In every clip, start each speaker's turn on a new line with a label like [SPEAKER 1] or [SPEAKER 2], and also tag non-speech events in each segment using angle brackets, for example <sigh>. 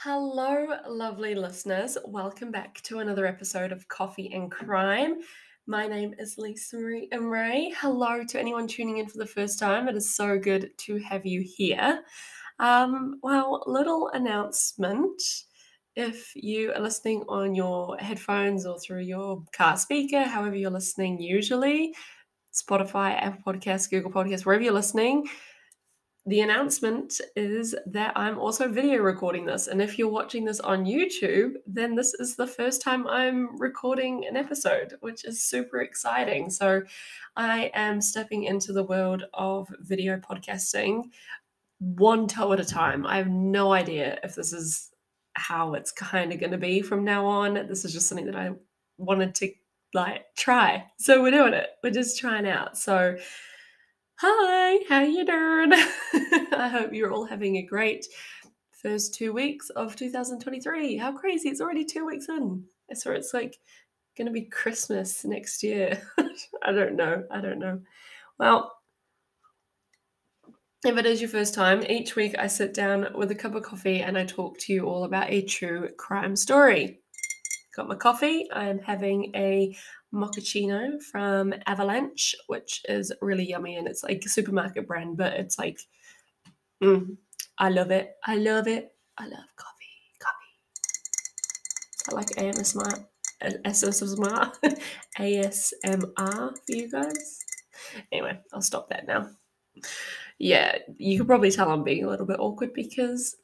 [SPEAKER 1] Hello, lovely listeners. Welcome back to another episode of Coffee and Crime. My name is Lisa Marie Imray. Hello to anyone tuning in for the first time. It is so good to have you here. Um, well, little announcement. If you are listening on your headphones or through your car speaker, however you're listening usually, Spotify, Apple Podcasts, Google Podcasts, wherever you're listening, the announcement is that I'm also video recording this. And if you're watching this on YouTube, then this is the first time I'm recording an episode, which is super exciting. So I am stepping into the world of video podcasting one toe at a time. I have no idea if this is how it's kind of going to be from now on. This is just something that I wanted to like try. So we're doing it. We're just trying out. So Hi, how you doing? <laughs> I hope you're all having a great first two weeks of 2023. How crazy! It's already two weeks in. I saw it's like going to be Christmas next year. <laughs> I don't know. I don't know. Well, if it is your first time, each week I sit down with a cup of coffee and I talk to you all about a true crime story. Got my coffee. I'm having a mochaccino from Avalanche, which is really yummy and it's like a supermarket brand, but it's like, mm, I love it. I love it. I love coffee. Coffee. I like ASMR. ASMR. ASMR <laughs> for you guys. Anyway, I'll stop that now. Yeah, you can probably tell I'm being a little bit awkward because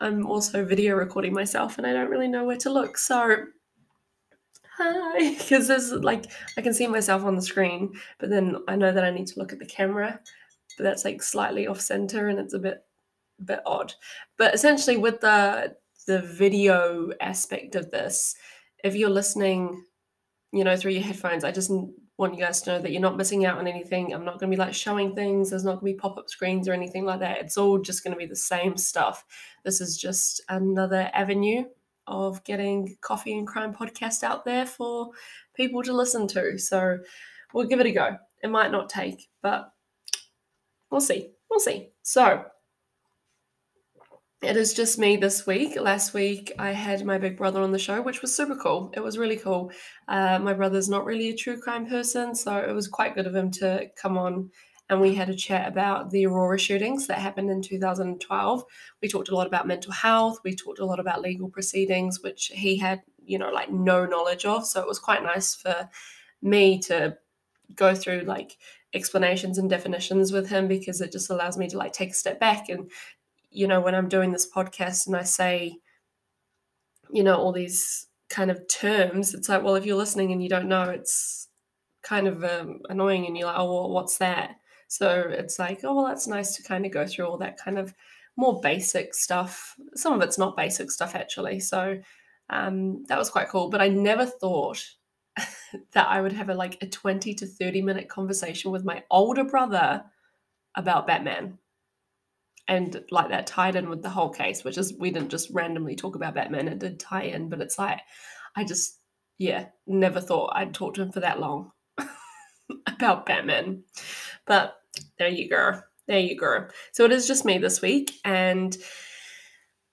[SPEAKER 1] I'm also video recording myself and I don't really know where to look. So hi. <laughs> Because there's like i can see myself on the screen but then i know that i need to look at the camera but that's like slightly off center and it's a bit a bit odd. But essentially with the the video aspect of this if you're listening you know through your headphones i just want you guys to know that you're not missing out on anything. I'm not going to be like showing things. There's not going to be pop-up screens or anything like that. It's all just going to be the same stuff. This is just another avenue of getting Coffee and Crime podcast out there for people to listen to. So we'll give it a go. It might not take, but we'll see. We'll see. So it is just me this week. Last week, I had my big brother on the show, which was super cool. It was really cool. Uh, my brother's not really a true crime person, so it was quite good of him to come on and we had a chat about the Aurora shootings that happened in 2012. We talked a lot about mental health. We talked a lot about legal proceedings, which he had, you know, like no knowledge of. So it was quite nice for me to go through like explanations and definitions with him because it just allows me to like take a step back and you know when i'm doing this podcast and i say you know all these kind of terms it's like well if you're listening and you don't know it's kind of um, annoying and you're like oh well, what's that so it's like, oh, well, that's nice to kind of go through all that kind of more basic stuff. Some of it's not basic stuff, actually. So um, that was quite cool. But I never thought <laughs> that I would have a like a 20 to 30 minute conversation with my older brother about Batman. And like that tied in with the whole case, which is we didn't just randomly talk about Batman, it did tie in, but it's like I just yeah, never thought I'd talk to him for that long <laughs> about Batman. But there you go. There you go. So it is just me this week. And,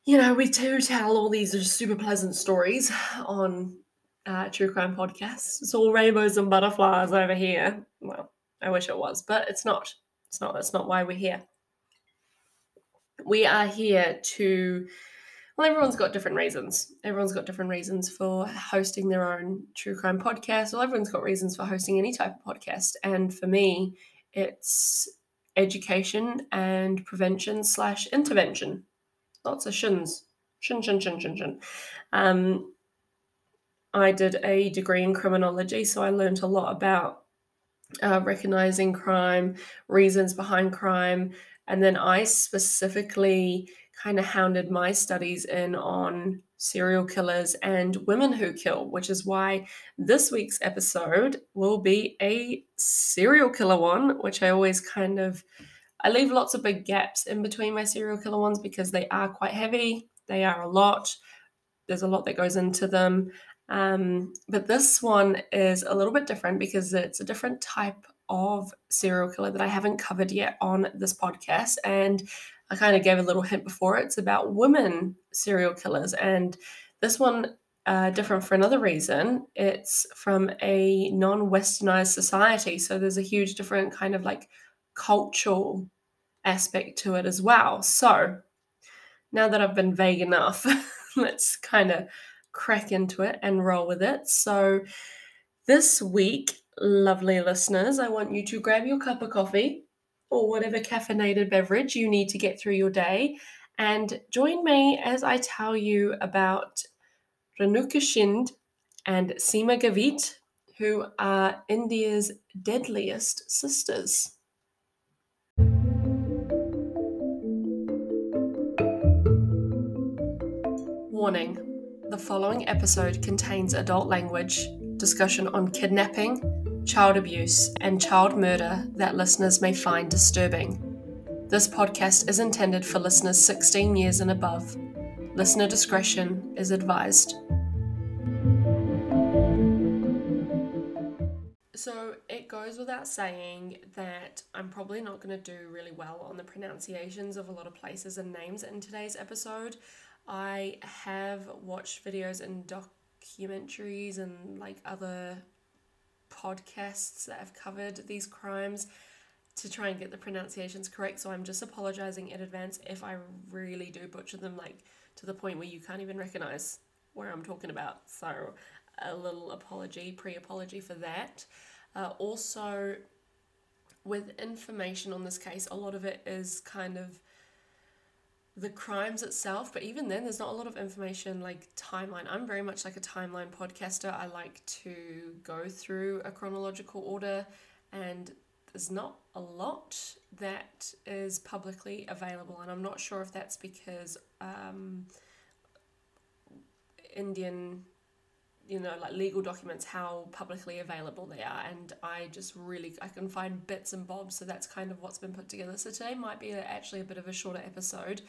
[SPEAKER 1] you know, we do tell all these super pleasant stories on uh, True Crime Podcasts. It's all rainbows and butterflies over here. Well, I wish it was, but it's not. It's not. That's not why we're here. We are here to well, everyone's got different reasons. Everyone's got different reasons for hosting their own true crime podcast. Well, everyone's got reasons for hosting any type of podcast. And for me, it's education and prevention slash intervention. Lots of shins. Shin, shin, shin, shin, shin. Um, I did a degree in criminology, so I learned a lot about uh, recognizing crime, reasons behind crime, and then I specifically kind of hounded my studies in on serial killers and women who kill, which is why this week's episode will be a serial killer one, which I always kind of I leave lots of big gaps in between my serial killer ones because they are quite heavy. They are a lot. There's a lot that goes into them. Um, but this one is a little bit different because it's a different type of serial killer that I haven't covered yet on this podcast. And I kind of gave a little hint before. It's about women serial killers, and this one uh, different for another reason. It's from a non-westernized society, so there's a huge different kind of like cultural aspect to it as well. So now that I've been vague enough, <laughs> let's kind of crack into it and roll with it. So this week, lovely listeners, I want you to grab your cup of coffee or whatever caffeinated beverage you need to get through your day and join me as I tell you about Renuka Shinde and Seema Gavit, who are India's deadliest sisters. Warning the following episode contains adult language, discussion on kidnapping, child abuse, and child murder that listeners may find disturbing. This podcast is intended for listeners 16 years and above. Listener discretion is advised. So it goes without saying that I'm probably not going to do really well on the pronunciations of a lot of places and names in today's episode. I have watched videos and documentaries and like other podcasts that have covered these crimes to try and get the pronunciations correct. So I'm just apologizing in advance if I really do butcher them, like to the point where you can't even recognize where I'm talking about. So a little apology, pre apology for that. Uh, also, with information on this case, a lot of it is kind of the crimes itself, but even then, there's not a lot of information like timeline. I'm very much like a timeline podcaster. I like to go through a chronological order, and there's not a lot that is publicly available. And I'm not sure if that's because um, Indian you know like legal documents how publicly available they are and i just really i can find bits and bobs so that's kind of what's been put together. So today might be actually a bit of a shorter episode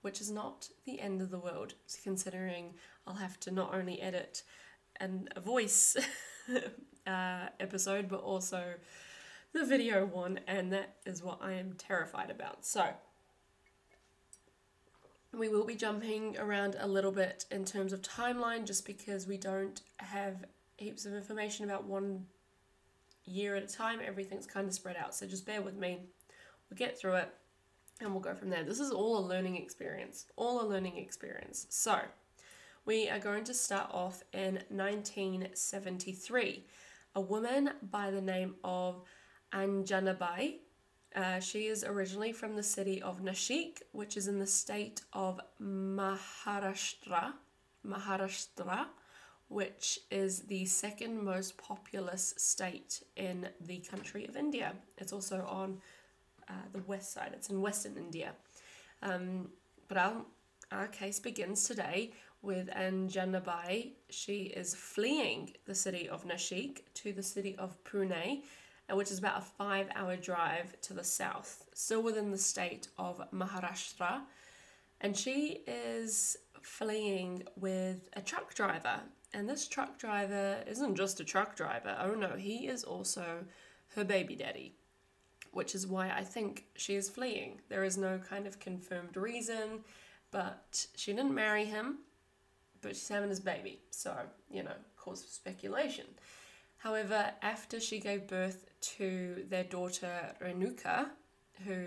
[SPEAKER 1] which is not the end of the world considering i'll have to not only edit and a voice <laughs> uh, episode but also the video one and that is what i am terrified about. So we will be jumping around a little bit in terms of timeline just because we don't have heaps of information about one year at a time. Everything's kind of spread out. So just bear with me. We'll get through it and we'll go from there. This is all a learning experience. All a learning experience. So we are going to start off in 1973. A woman by the name of Anjanabai uh, she is originally from the city of Nashik, which is in the state of Maharashtra. Maharashtra, which is the second most populous state in the country of India. It's also on uh, the west side, it's in western India. Um, but our, our case begins today with Anjanabai. She is fleeing the city of Nashik to the city of Pune Uh, which is about a five hour drive to the south, still within the state of Maharashtra. And she is fleeing with a truck driver. And this truck driver isn't just a truck driver, oh no, he is also her baby daddy, which is why I think she is fleeing. There is no kind of confirmed reason, but she didn't marry him, but she's having his baby. So, you know, cause of speculation. However, after she gave birth to their daughter Renuka, who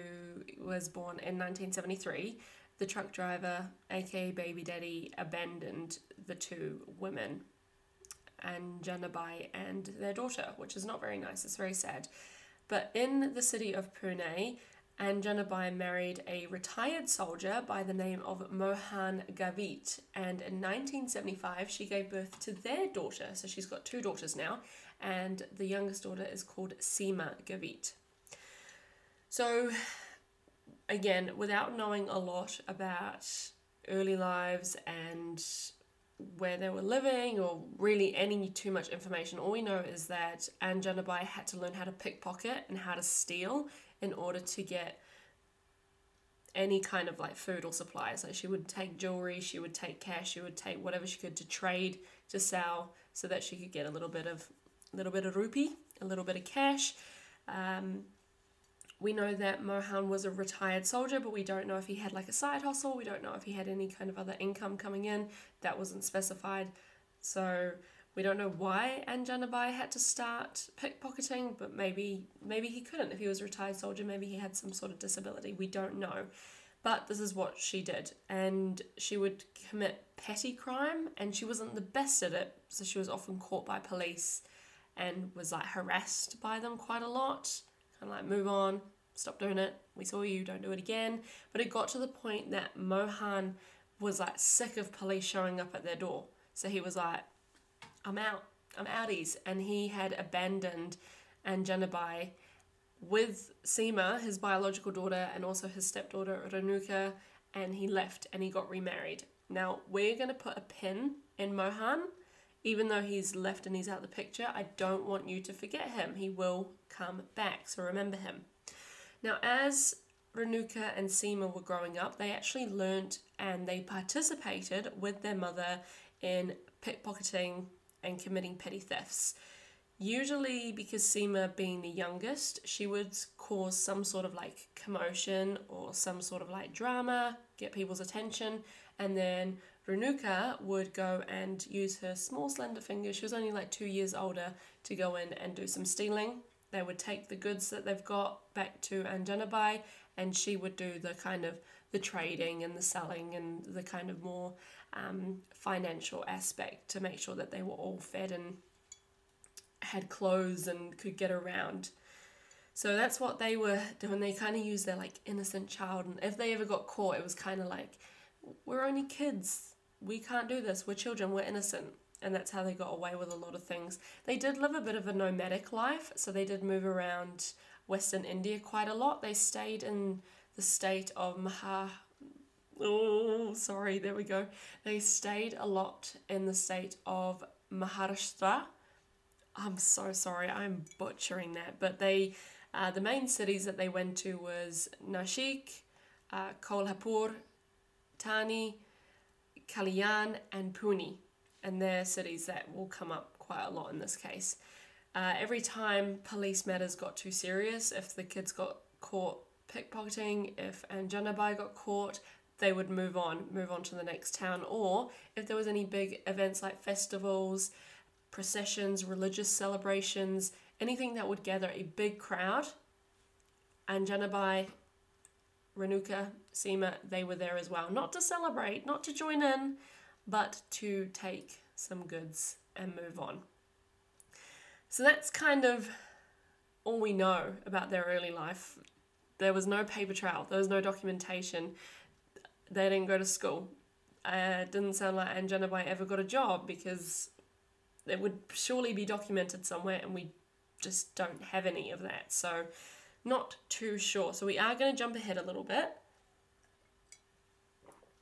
[SPEAKER 1] was born in 1973, the truck driver, aka Baby Daddy, abandoned the two women, Anjanabai and their daughter, which is not very nice. It's very sad. But in the city of Pune, Anjanabai married a retired soldier by the name of Mohan Gavit, and in 1975 she gave birth to their daughter. So she's got two daughters now, and the youngest daughter is called Seema Gavit. So, again, without knowing a lot about early lives and where they were living or really any too much information, all we know is that Anjanabai had to learn how to pickpocket and how to steal in order to get any kind of like food or supplies. So she would take jewelry, she would take cash, she would take whatever she could to trade, to sell, so that she could get a little bit of a little bit of rupee, a little bit of cash. Um, we know that Mohan was a retired soldier, but we don't know if he had like a side hustle. We don't know if he had any kind of other income coming in. That wasn't specified. So we don't know why Anjanabai had to start pickpocketing, but maybe maybe he couldn't. If he was a retired soldier, maybe he had some sort of disability. We don't know. But this is what she did. And she would commit petty crime and she wasn't the best at it. So she was often caught by police and was like harassed by them quite a lot. Kind of like, move on, stop doing it. We saw you, don't do it again. But it got to the point that Mohan was like sick of police showing up at their door. So he was like, I'm out. I'm outies. And he had abandoned Anjanabai with Seema, his biological daughter, and also his stepdaughter Renuka, and he left and he got remarried. Now, we're going to put a pin in Mohan. Even though he's left and he's out the picture, I don't want you to forget him. He will come back, so remember him. Now, as Renuka and Seema were growing up, they actually learnt and they participated with their mother in pickpocketing and committing petty thefts. Usually, because Seema being the youngest, she would cause some sort of like commotion or some sort of like drama, get people's attention, and then Renuka would go and use her small, slender fingers. She was only like two years older to go in and do some stealing. They would take the goods that they've got back to Anjanabai, and she would do the kind of the trading and the selling and the kind of more um, financial aspect to make sure that they were all fed and had clothes and could get around. So that's what they were doing. They kind of used their like innocent child, and if they ever got caught, it was kind of like, we're only kids. We can't do this. We're children. We're innocent. And that's how they got away with a lot of things. They did live a bit of a nomadic life, so they did move around Western India quite a lot. They stayed in the state of Maha. Oh, sorry, there we go. They stayed a lot in the state of Maharashtra. I'm so sorry, I'm butchering that. But they, uh, the main cities that they went to was Nashik, uh, Kolhapur, Thane, Kalyan, and Pune. And they're cities that will come up quite a lot in this case. Uh, every time police matters got too serious, if the kids got caught pickpocketing, if Anjanabai got caught, they would move on, move on to the next town. Or if there was any big events like festivals, processions, religious celebrations, anything that would gather a big crowd, Anjanabai, Renuka, Seema, they were there as well. Not to celebrate, not to join in, but to take some goods and move on. So that's kind of all we know about their early life. There was no paper trail, there was no documentation. They didn't go to school. Uh, it didn't sound like Anjanabai ever got a job because it would surely be documented somewhere and we just don't have any of that. So, not too sure. So, we are going to jump ahead a little bit.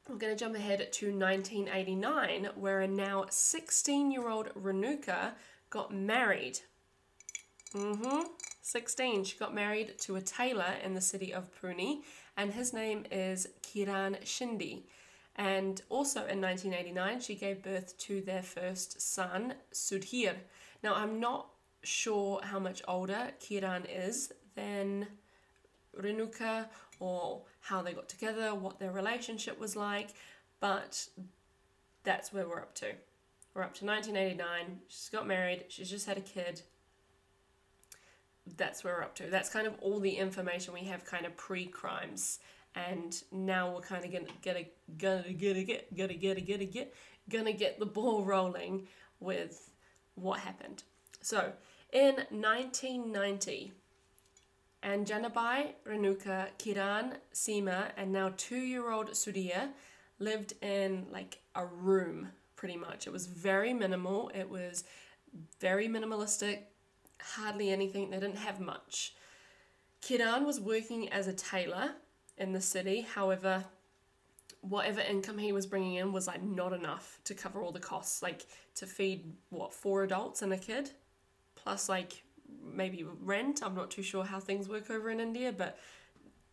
[SPEAKER 1] We're going to jump ahead to 1989, where a now 16 year old Renuka got married. Mm-hmm. 16. She got married to a tailor in the city of Pune, and his name is Kiran Shinde. And also in 1989, she gave birth to their first son, Sudhir. Now, I'm not sure how much older Kiran is than Renuka or how they got together, what their relationship was like, but that's where we're up to. We're up to 1989. She's got married. She's just had a kid. That's where we're up to. That's kind of all the information we have, kind of pre-crimes. And now we're kind of gonna get a gonna get a get gonna get a get a get gonna get the ball rolling with what happened. So in 1990, Anjanabai, Renuka, Kiran, Seema, and now two-year-old Sudhir lived in like a room pretty much. It was very minimal, it was very minimalistic, hardly anything, they didn't have much. Kiran was working as a tailor in the city, however, whatever income he was bringing in was like not enough to cover all the costs, like to feed what, four adults and a kid, plus like maybe rent. I'm not too sure how things work over in India, but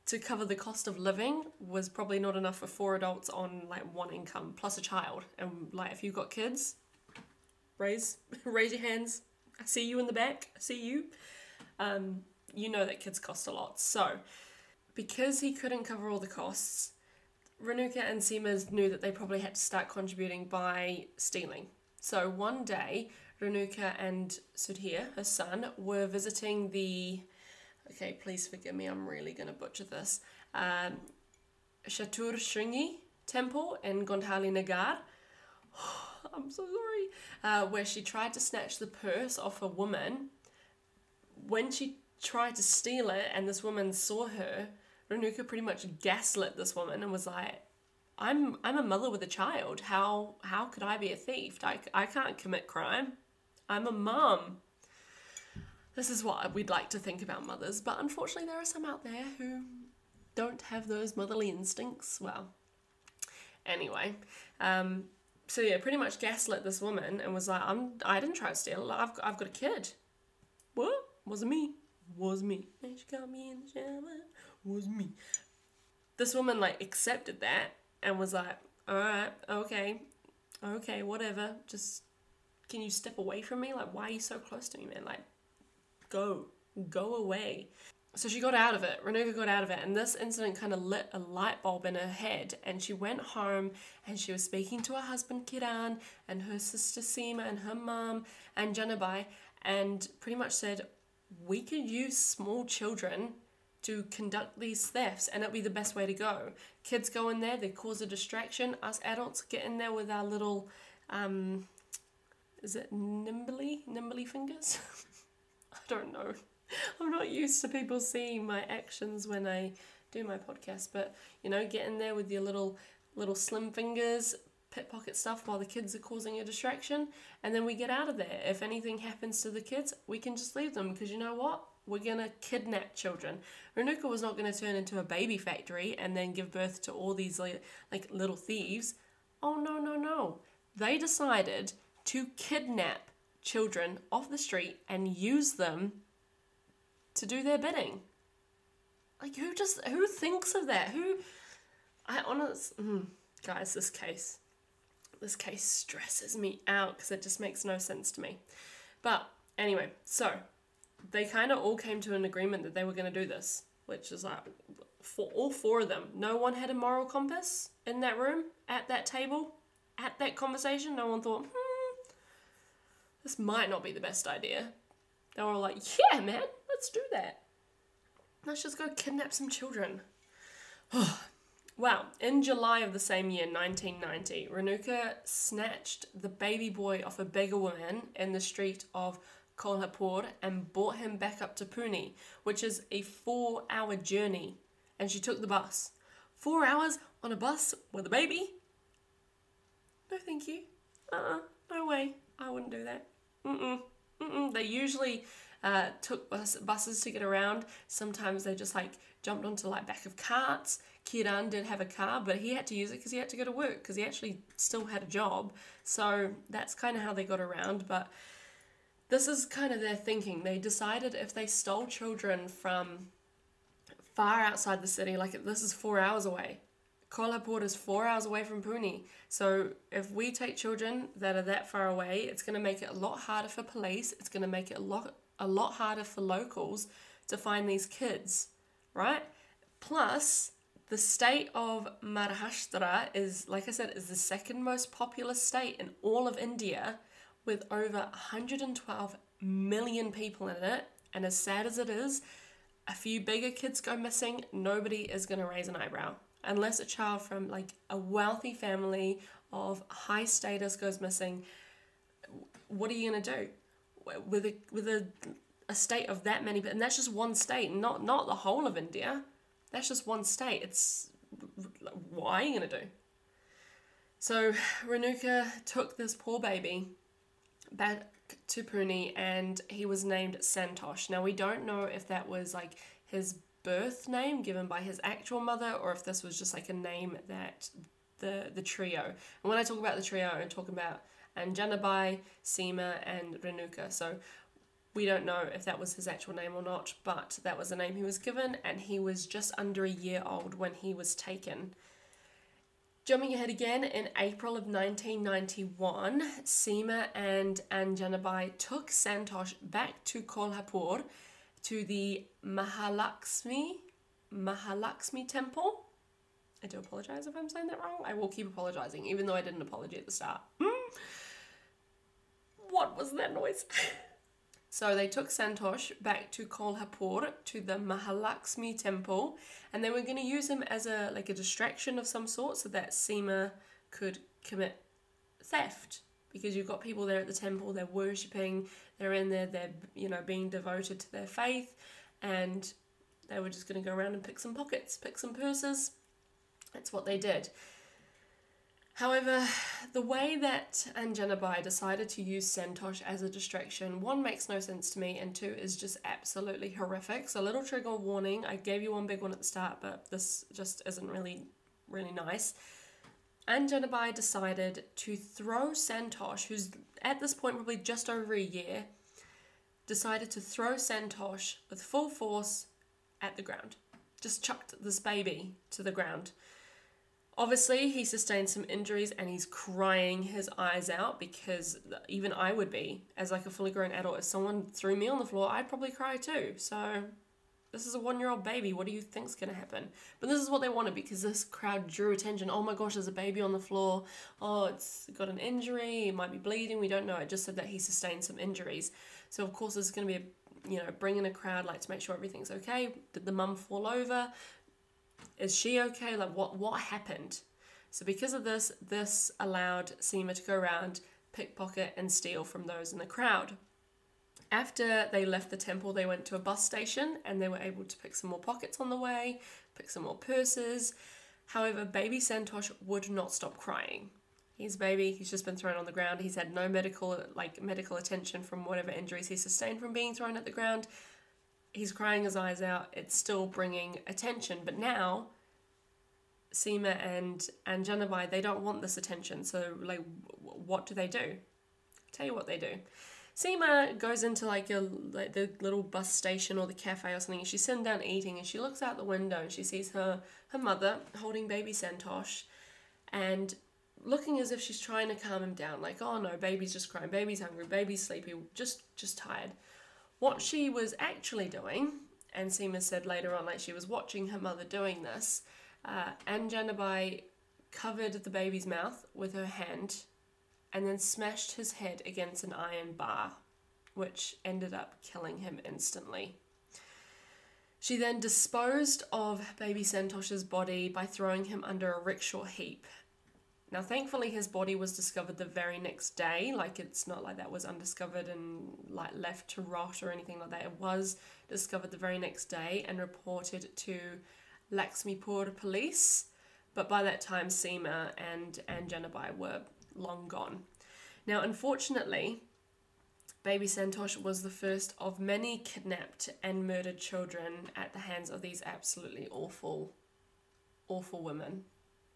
[SPEAKER 1] to cover the cost of living was probably not enough for four adults on like one income plus a child. And like if you've got kids, raise <laughs> raise your hands. I see you in the back. I see you. Um, you know that kids cost a lot. So, because he couldn't cover all the costs, Renuka and Seema knew that they probably had to start contributing by stealing. So one day, Renuka and Sudhir, her son, were visiting the. Okay, please forgive me, I'm really going to butcher this. Um, Chatur Shringi temple in Gondhali Nagar. <sighs> I'm so sorry. Uh, where she tried to snatch the purse off a woman. When she tried to steal it and this woman saw her, Renuka pretty much gaslit this woman and was like, I'm I'm a mother with a child. How how could I be a thief? I, I can't commit crime. I'm a mum. This is what we'd like to think about mothers, but unfortunately there are some out there who don't have those motherly instincts. Well, anyway, um, so yeah, pretty much gaslit this woman and was like, "I'm I didn't try to steal. I've I've got a kid." What? Wasn't me. Was me. And she got me in the shower. Was me. This woman like accepted that and was like, all right, okay, okay, whatever. Just can you step away from me? Like, why are you so close to me, man? Like, go, go away. So she got out of it. Renuka got out of it, and this incident kind of lit a light bulb in her head. And she went home and she was speaking to her husband Kiran and her sister Seema and her mum Anjanabai, and pretty much said, We could use small children to conduct these thefts and it'll be the best way to go. Kids go in there, they cause a distraction. Us adults get in there with our little, um, is it nimbly, nimbly fingers? <laughs> I don't know. I'm not used to people seeing my actions when I do my podcast, but you know, get in there with your little, little slim fingers, pickpocket stuff while the kids are causing a distraction, and then we get out of there. If anything happens to the kids, we can just leave them because you know what? We're gonna kidnap children. Renuka was not gonna turn into a baby factory and then give birth to all these like, like little thieves. Oh no no no! They decided to kidnap children off the street and use them to do their bidding. Like who just who thinks of that? Who I honestly, mm, guys, this case, this case stresses me out because it just makes no sense to me. But anyway, so they kind of all came to an agreement that they were going to do this, which is like for all four of them. No one had a moral compass in that room, at that table, at that conversation. No one thought, hmm, this might not be the best idea. They were all like, yeah, man, let's do that. Let's just go kidnap some children. <sighs> Wow, in July of the same year, 1990, Renuka snatched the baby boy off a beggar woman in the street of Kolhapur and brought him back up to Pune, which is a four hour journey. And she took the bus. Four hours on a bus with a baby? No, thank you. Uh uh-uh, uh no way. I wouldn't do that. Mm mm. Mm mm. They usually uh, took bus- buses to get around. Sometimes they just like jumped onto like back of carts. Kiran did have a car, but he had to use it because he had to go to work because he actually still had a job. So that's kind of how they got around. But this is kind of their thinking. They decided if they stole children from far outside the city, like this is four hours away. Kolhapur is four hours away from Pune. So if we take children that are that far away, it's going to make it a lot harder for police. It's going to make it a lot a lot harder for locals to find these kids, right? Plus, the state of Maharashtra is, like I said, is the second most populous state in all of India with over 112 million people in it. And as sad as it is, a few bigger kids go missing, nobody is going to raise an eyebrow. Unless a child from like a wealthy family of high status goes missing, what are you going to do? With a, with a, a state of that many, and that's just one state, not, not the whole of India. That's just one state. It's what are you going to do? So Renuka took this poor baby back to Pune and he was named Santosh. Now we don't know if that was like his birth name given by his actual mother or if this was just like a name that the the trio. And when I talk about the trio, I'm talking about Anjanabai, Seema, and Renuka. So we don't know if that was his actual name or not, but that was the name he was given, and he was just under a year old when he was taken. Jumping ahead again, in April of 1991, Seema and Anjanabai took Santosh back to Kolhapur to the Mahalakshmi Mahalakshmi temple. I do apologize if I'm saying that wrong. I will keep apologizing, even though I did an apology at the start. Hmm? What was that noise? <laughs> So they took Santosh back to Kolhapur to the Mahalakshmi temple, and they were going to use him as a like a distraction of some sort, so that Seema could commit theft. Because you've got people there at the temple, they're worshipping, they're in there, they're you know being devoted to their faith, and they were just going to go around and pick some pockets, pick some purses. That's what they did. However, the way that Anjanabai decided to use Santosh as a distraction, one makes no sense to me, and two is just absolutely horrific. So, a little trigger warning. I gave you one big one at the start, but this just isn't really, really nice. Anjanabai decided to throw Santosh, who's at this point probably just over a year, decided to throw Santosh with full force at the ground. Just chucked this baby to the ground. Obviously, he sustained some injuries and he's crying his eyes out because even I would be, as like a fully grown adult, if someone threw me on the floor, I'd probably cry too. So, this is a one year old baby. What do you think's going to happen? But this is what they wanted because this crowd drew attention. Oh my gosh, there's a baby on the floor. Oh, it's got an injury. It might be bleeding. We don't know. It just said that he sustained some injuries. So, of course, there's going to be a you know, bring in a crowd like to make sure everything's okay. Did the mum fall over? Is she okay? Like, what, what happened? So, because of this, this allowed Seema to go around, pickpocket, and steal from those in the crowd. After they left the temple, they went to a bus station and they were able to pick some more pockets on the way, pick some more purses. However, baby Santosh would not stop crying. He's a baby, he's just been thrown on the ground. He's had no medical like medical attention from whatever injuries he sustained from being thrown at the ground he's crying his eyes out. It's still bringing attention, but now Seema and Anjanabai they don't want this attention. So like, what do they do? I'll tell you what they do. Seema goes into like a like the little bus station or the cafe or something. And she's sitting down eating, and she looks out the window and she sees her her mother holding baby Santosh, and looking as if she's trying to calm him down. Like, oh no, baby's just crying, baby's hungry, baby's sleepy, just just tired. What she was actually doing, and Seema said later on, like she was watching her mother doing this, uh, Anjanabai covered the baby's mouth with her hand and then smashed his head against an iron bar, which ended up killing him instantly. She then disposed of baby Santosh's body by throwing him under a rickshaw heap now, thankfully, his body was discovered the very next day. Like, it's not like that was undiscovered and like left to rot or anything like that. It was discovered the very next day and reported to Laxmipur police. But by that time, Seema and Anjanabai were long gone. Now, unfortunately, baby Santosh was the first of many kidnapped and murdered children at the hands of these absolutely awful, awful women.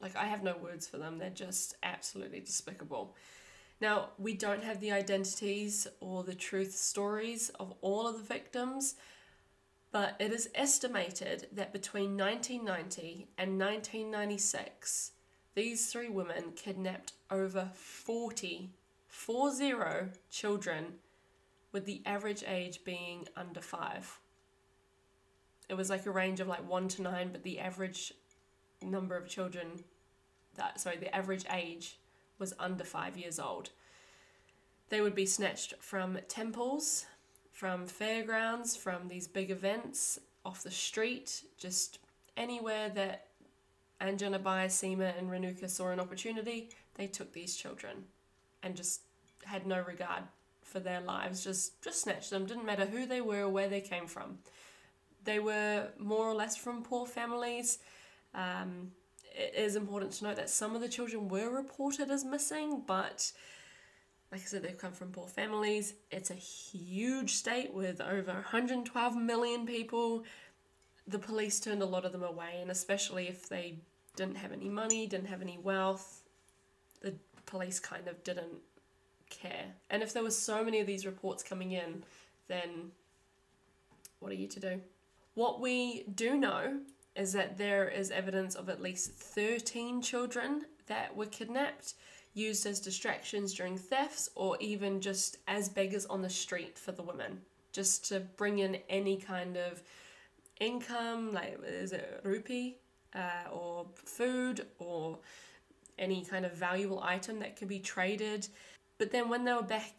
[SPEAKER 1] Like, I have no words for them. They're just absolutely despicable. Now, we don't have the identities or the truth stories of all of the victims, but it is estimated that between 1990 and 1996, these three women kidnapped over 40, 40 children, with the average age being under five. It was like a range of like one to nine, but the average number of children that sorry, the average age was under five years old. They would be snatched from temples, from fairgrounds, from these big events, off the street, just anywhere that Anjanabai, Seema, and Renuka saw an opportunity, they took these children and just had no regard for their lives, just, just snatched them. Didn't matter who they were or where they came from. They were more or less from poor families. Um, it is important to note that some of the children were reported as missing, but like I said, they've come from poor families. It's a huge state with over 112 million people. The police turned a lot of them away, and especially if they didn't have any money, didn't have any wealth, the police kind of didn't care. And if there were so many of these reports coming in, then what are you to do? What we do know is that there is evidence of at least 13 children that were kidnapped, used as distractions during thefts, or even just as beggars on the street for the women. just to bring in any kind of income, like is it rupee uh, or food or any kind of valuable item that could be traded. But then when they were back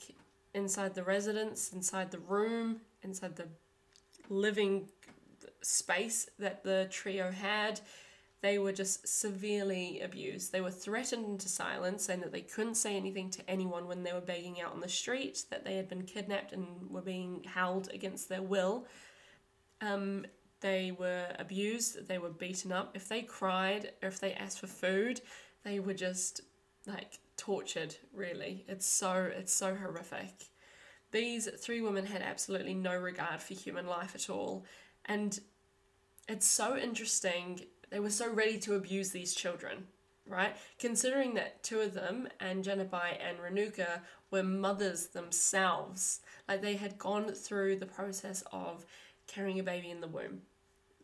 [SPEAKER 1] inside the residence, inside the room, inside the living space that the trio had, they were just severely abused. They were threatened into silence, saying that they couldn't say anything to anyone when they were begging out on the street, that they had been kidnapped and were being held against their will. Um, they were abused, they were beaten up. If they cried or if they asked for food, they were just like tortured, really. It's so it's so horrific. These three women had absolutely no regard for human life at all. And it's so interesting. They were so ready to abuse these children, right? Considering that two of them, Anjanabai and Renuka, were mothers themselves. Like they had gone through the process of carrying a baby in the womb,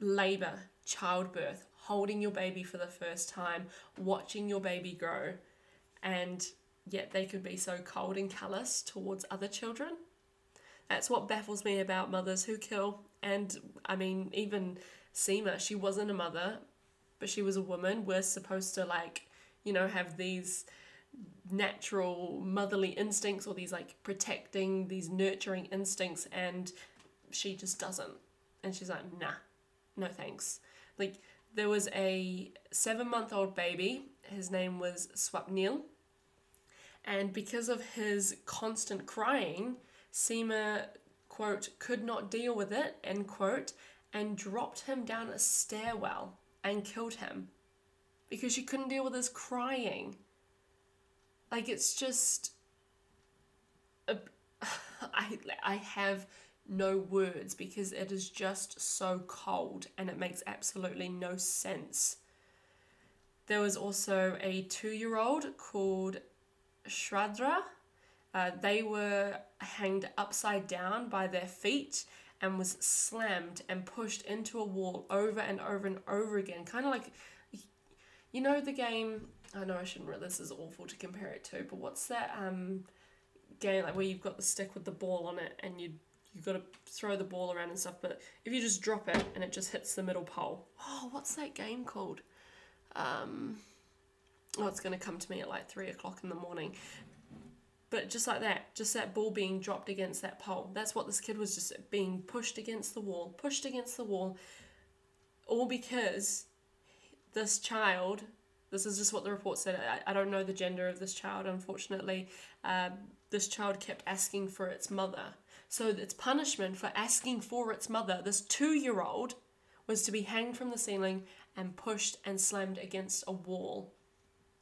[SPEAKER 1] labor, childbirth, holding your baby for the first time, watching your baby grow, and yet they could be so cold and callous towards other children. That's what baffles me about mothers who kill. And I mean, even Seema, she wasn't a mother, but she was a woman. We're supposed to, like, you know, have these natural motherly instincts or these like protecting, these nurturing instincts, and she just doesn't. And she's like, nah, no thanks. Like, there was a seven month old baby. His name was Swapnil. And because of his constant crying, Seema, quote, could not deal with it, end quote, and dropped him down a stairwell and killed him because she couldn't deal with his crying. Like, it's just. <sighs> I, I have no words because it is just so cold and it makes absolutely no sense. There was also a two year old called Shraddha. Uh, they were hanged upside down by their feet and was slammed and pushed into a wall over and over and over again. Kind of like, you know, the game. I know I shouldn't. Really, this is awful to compare it to, but what's that um, game like where you've got the stick with the ball on it and you you've got to throw the ball around and stuff. But if you just drop it and it just hits the middle pole, oh, what's that game called? Um, oh, it's going to come to me at like three o'clock in the morning. But just like that, just that ball being dropped against that pole. That's what this kid was just being pushed against the wall, pushed against the wall, all because this child. This is just what the report said. I, I don't know the gender of this child, unfortunately. Um, this child kept asking for its mother so its punishment for asking for its mother, this two year old, was to be hanged from the ceiling and pushed and slammed against a wall.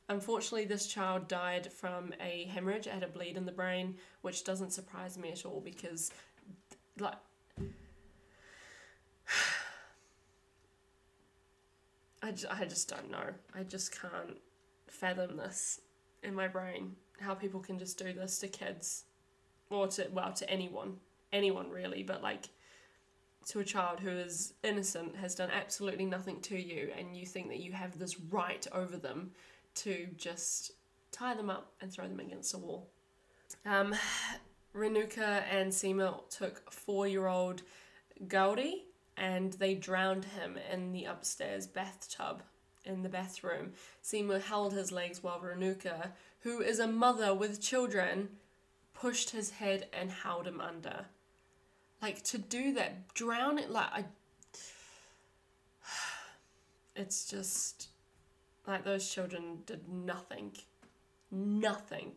[SPEAKER 1] Unfortunately, this child died from a hemorrhage, had a bleed in the brain, which doesn't surprise me at all because, like, <sighs> I just, I just don't know. I just can't fathom this in my brain how people can just do this to kids or to well to anyone anyone really but like to a child who is innocent has done absolutely nothing to you and you think that you have this right over them to just tie them up and throw them against a wall um, Renuka and Seema took four-year-old Gauri and they drowned him in the upstairs bathtub in the bathroom. Seema held his legs while Renuka, who is a mother with children, pushed his head and held him under. Like to do that, drown it like I <sighs> it's just like those children did nothing. Nothing.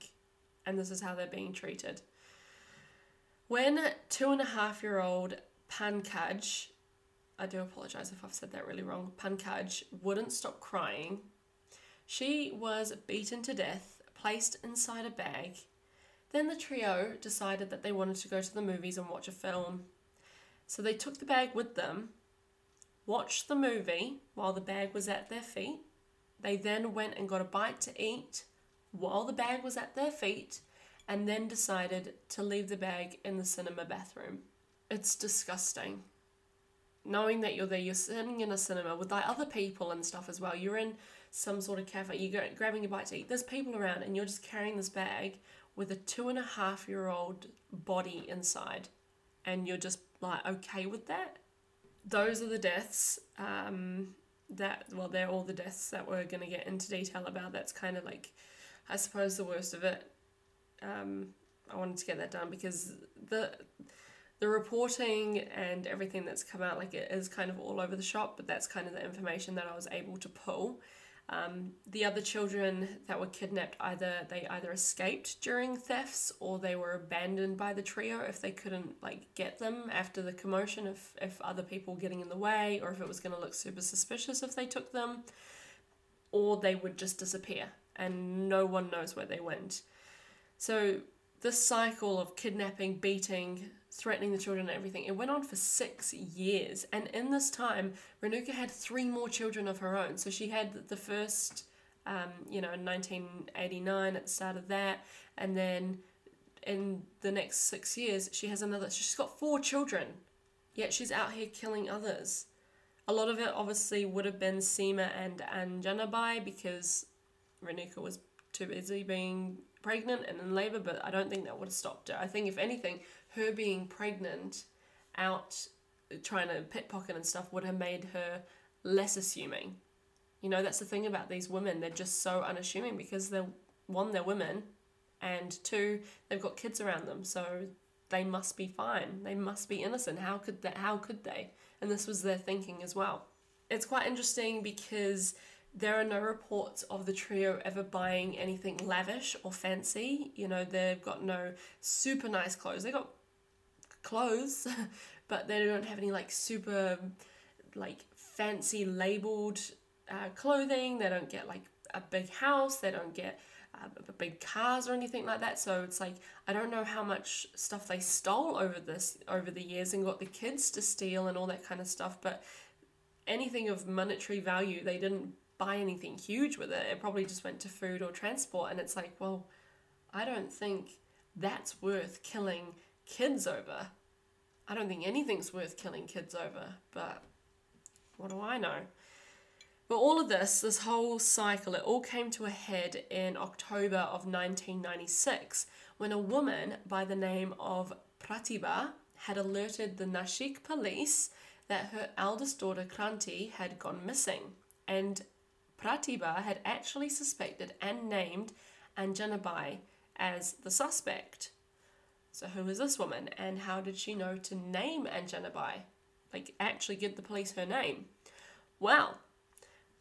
[SPEAKER 1] And this is how they're being treated. When two and a half year old Pankaj, I do apologize if I've said that really wrong, Pankaj wouldn't stop crying, she was beaten to death, placed inside a bag, then the trio decided that they wanted to go to the movies and watch a film. So they took the bag with them, watched the movie while the bag was at their feet. They then went and got a bite to eat while the bag was at their feet, and then decided to leave the bag in the cinema bathroom. It's disgusting. Knowing that you're there, you're sitting in a cinema with like other people and stuff as well. You're in some sort of cafe, you're grabbing a bite to eat. There's people around, and you're just carrying this bag with a two and a half year old body inside. and you're just like okay with that. Those are the deaths um, that, well, they're all the deaths that we're going to get into detail about. That's kind of like, I suppose, the worst of it. Um, I wanted to get that done because the the reporting and everything that's come out like it is kind of all over the shop but that's kind of the information that i was able to pull um, the other children that were kidnapped either they either escaped during thefts or they were abandoned by the trio if they couldn't like get them after the commotion if, if other people were getting in the way or if it was going to look super suspicious if they took them or they would just disappear and no one knows where they went. So this cycle of kidnapping beating threatening the children and everything. It went on for six years. And in this time, Renuka had three more children of her own. So she had the first, um, you know, in 1989 at the start of that. And then in the next six years, she has another. She's got four children. Yet she's out here killing others. A lot of it obviously would have been Seema and Anjanabai because Renuka was too busy being pregnant and in labor, but I don't think that would have stopped her. I think, if anything, her being pregnant out trying to pickpocket and stuff would have made her less assuming. You know, that's the thing about these women. They're just so unassuming because they're one, they're women, and two, they've got kids around them. So they must be fine. They must be innocent. How could that how could they? And this was their thinking as well. It's quite interesting because there are no reports of the trio ever buying anything lavish or fancy. You know, they've got no super nice clothes. They got clothes, <laughs> but they don't have any like super like fancy labeled uh, clothing. They don't get like a big house. They don't get uh, big cars or anything like that. So it's like I don't know how much stuff they stole over this over the years and got the kids to steal and all that kind of stuff. But anything of monetary value, they didn't buy anything huge with it. It probably just went to food or transport. And it's like, well, I don't think that's worth killing kids over. I don't think anything's worth killing kids over, but what do I know? But all of this, this whole cycle, it all came to a head in October of 1996 when a woman by the name of Pratibha had alerted the Nashik police that her eldest daughter Kranti had gone missing. And Pratibha had actually suspected and named Anjanabai as the suspect. So, who is this woman and how did she know to name Anjanabai? Like, actually give the police her name? Well,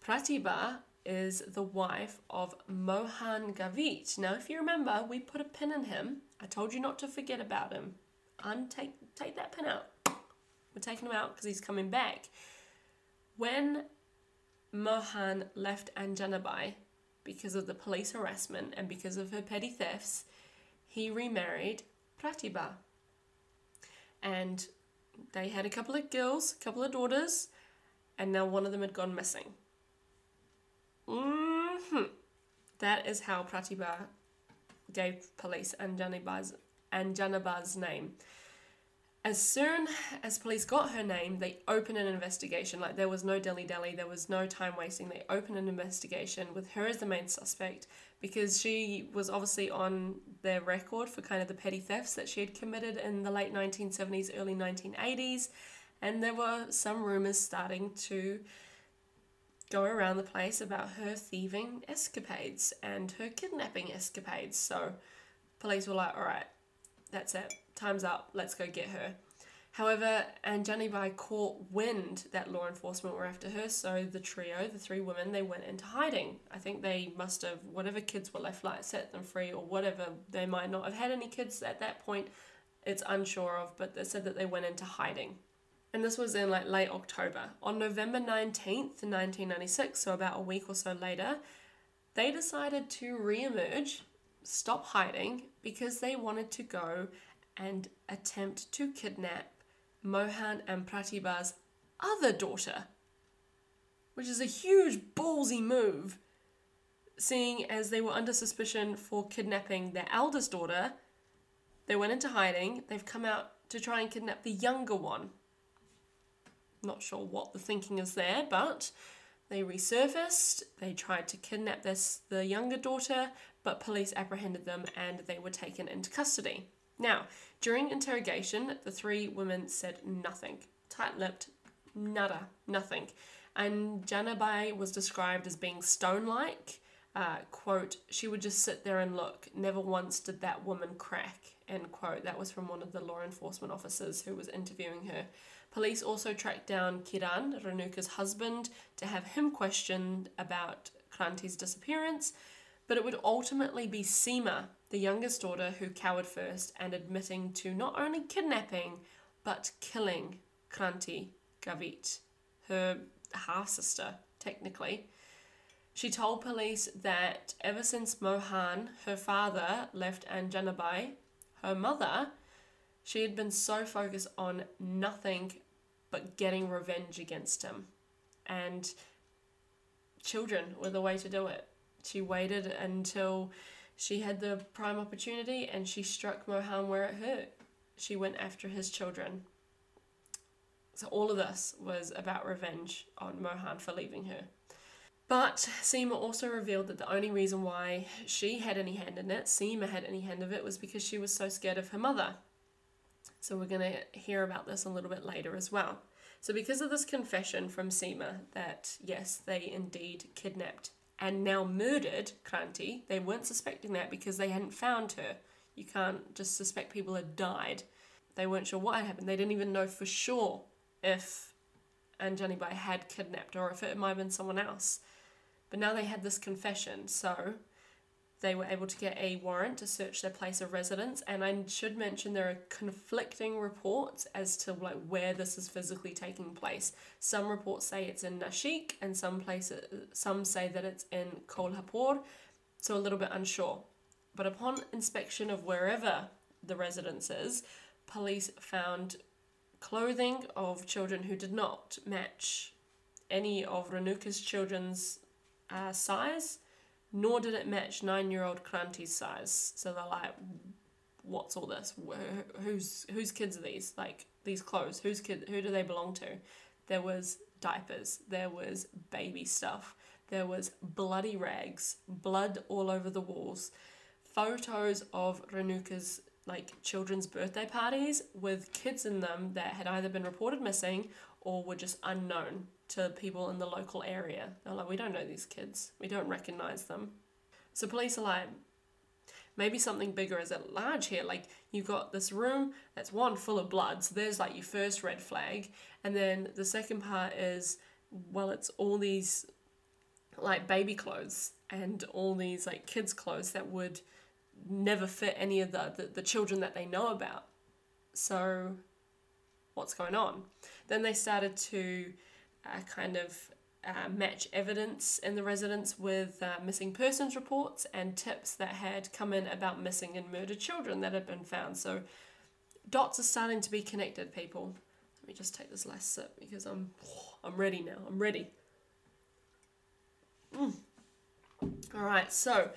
[SPEAKER 1] Pratibha is the wife of Mohan Gavit. Now, if you remember, we put a pin in him. I told you not to forget about him. Untake take that pin out. We're taking him out because he's coming back. When Mohan left Anjanabai because of the police harassment and because of her petty thefts, he remarried Pratibha. And they had a couple of girls, a couple of daughters, and now one of them had gone missing. Mm-hmm. That is how Pratibha gave police Anjanabai's, Anjanaba's name as soon as police got her name, they opened an investigation. Like there was no dilly dally, there was no time wasting. They opened an investigation with her as the main suspect because she was obviously on their record for kind of the petty thefts that she had committed in the late 1970s, early 1980s. And there were some rumors starting to go around the place about her thieving escapades and her kidnapping escapades. So police were like, all right, that's it time's up, let's go get her. However, Anjanabai caught wind that law enforcement were after her, so the trio, the three women, they went into hiding. I think they must have, whatever kids were left, like set them free or whatever. They might not have had any kids at that point. It's unsure of, but they said that they went into hiding. And this was in like late October. On November 19th, 1996, so about a week or so later, they decided to re-emerge, stop hiding, because they wanted to go and attempt to kidnap Mohan and Pratibha's other daughter, which is a huge ballsy move, seeing as they were under suspicion for kidnapping their eldest daughter. They went into hiding, they've come out to try and kidnap the younger one. Not sure what the thinking is there, but they resurfaced, they tried to kidnap this the younger daughter, but police apprehended them and they were taken into custody. Now, during interrogation, the three women said nothing. Tight lipped, nada, nothing. Anjanabai was described as being stone like. Uh, quote, she would just sit there and look. Never once did that woman crack, end quote. That was from one of the law enforcement officers who was interviewing her. Police also tracked down Kiran, Renuka's husband, to have him questioned about Kranti's disappearance. But it would ultimately be Seema, the youngest daughter, who cowered first and admitting to not only kidnapping, but killing Kranti Gavit, her half sister, technically. She told police that ever since Mohan, her father, left Anjanabai, her mother, she had been so focused on nothing but getting revenge against him. And children were the way to do it. She waited until she had the prime opportunity and she struck Mohan where it hurt. She went after his children. So all of this was about revenge on Mohan for leaving her. But Seema also revealed that the only reason why she had any hand in it, Seema had any hand of it, was because she was so scared of her mother. So we're going to hear about this a little bit later as well. So because of this confession from Seema that yes, they indeed kidnapped and now murdered Kranti, they weren't suspecting that because they hadn't found her. You can't just suspect people had died. They weren't sure what had happened. They didn't even know for sure if Anjani had kidnapped or if it might have been someone else. But now they had this confession, so they were able to get a warrant to search their place of residence. And I should mention there are conflicting reports as to like where this is physically taking place. Some reports say it's in Nashik, and some places some say that it's in Kolhapur. So a little bit unsure. But upon inspection of wherever the residence is, police found clothing of children who did not match any of renuka's children's uh, size, nor did it match nine-year-old Kranti's size. So they're like, "What's all this? Whose whose kids are these? Like these clothes? Whose kid? Who do they belong to?" There was diapers. There was baby stuff. There was bloody rags, blood all over the walls, photos of Renuka's like children's birthday parties with kids in them that had either been reported missing or were just unknown to people in the local area. They're like, we don't know these kids, we don't recognize them. So police are like, maybe something bigger is at large here. Like you've got this room that's one full of blood, so there's like your first red flag, and then the second part is, well, it's all these like baby clothes and all these like kids clothes that would never fit any of the, the, the children that they know about. So what's going on? Then they started to uh, kind of uh, match evidence in the residence with uh, missing persons reports and tips that had come in about missing and murdered children that had been found. So dots are starting to be connected, people. Let me just take this last sip because I'm <sighs> I'm ready now. I'm ready. Mm. All right, so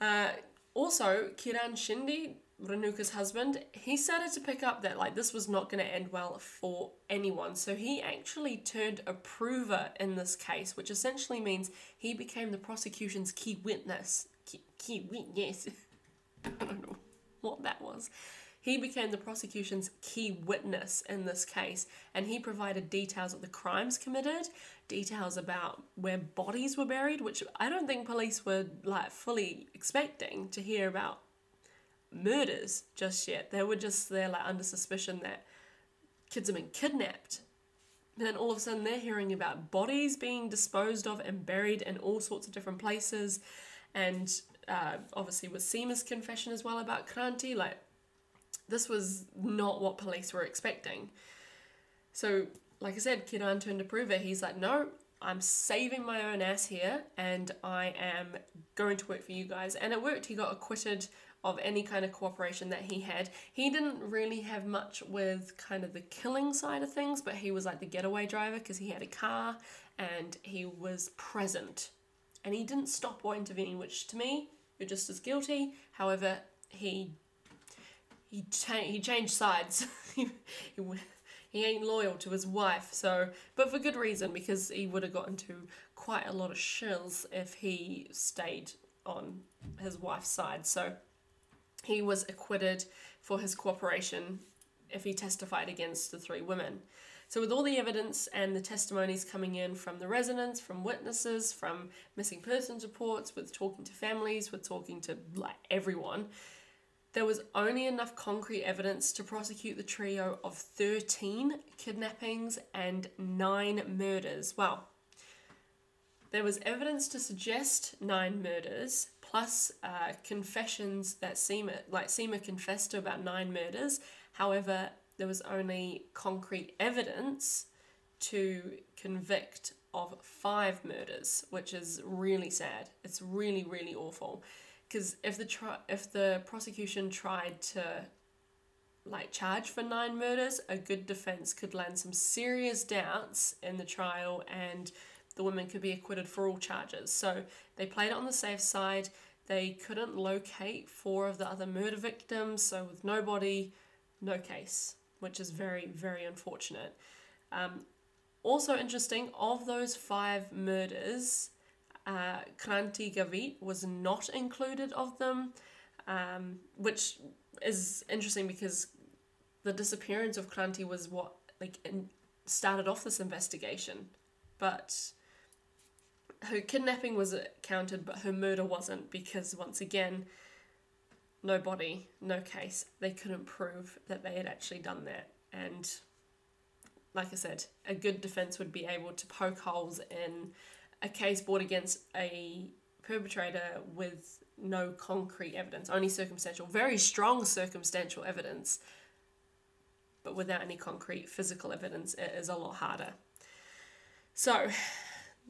[SPEAKER 1] uh, also Kiran Shinde Renuka's husband, he started to pick up that like this was not going to end well for anyone. So he actually turned approver in this case, which essentially means he became the prosecution's key witness. Key, key witness. <laughs> I don't know what that was. He became the prosecution's key witness in this case, and he provided details of the crimes committed, details about where bodies were buried, which I don't think police were like fully expecting to hear about murders just yet. They were just there like under suspicion that kids have been kidnapped. Then all of a sudden they're hearing about bodies being disposed of and buried in all sorts of different places. And uh, obviously with Seema's confession as well about Kranti, like this was not what police were expecting. So, like I said, Kiran turned to prove it. He's like, no, I'm saving my own ass here and I am going to work for you guys. And it worked. He got acquitted of any kind of cooperation that he had. He didn't really have much with kind of the killing side of things, but he was like the getaway driver because he had a car and he was present. And he didn't stop or intervene, which to me, you're just as guilty. However, he he cha- he changed sides. <laughs> he, he, he ain't loyal to his wife, so but for good reason because he would have got into quite a lot of shills if he stayed on his wife's side. So he was acquitted for his cooperation if he testified against the three women. So, with all the evidence and the testimonies coming in from the residents, from witnesses, from missing persons reports, with talking to families, with talking to like everyone, there was only enough concrete evidence to prosecute the trio of 13 kidnappings and 9 murders. Well, there was evidence to suggest 9 murders, plus uh, confessions that Seema, like Seema confessed to about 9 murders. However, there was only concrete evidence to convict of 5 murders, which is really sad. It's really, really awful because if the if the prosecution tried to like charge for nine murders, a good defense could land some serious doubts in the trial and the women could be acquitted for all charges. So they played it on the safe side. They couldn't locate four of the other murder victims, so with nobody, no case, which is very, very unfortunate. Um, also interesting, of those five murders, uh, Kranti Gavit was not included of them, um, which is interesting because the disappearance of Kranti was what like in, started off this investigation, but her kidnapping was counted, but her murder wasn't because once again, no body, no case. They couldn't prove that they had actually done that, and like I said, a good defense would be able to poke holes in a case brought against a perpetrator with no concrete evidence, only circumstantial, very strong circumstantial evidence, but without any concrete physical evidence, it is a lot harder. So,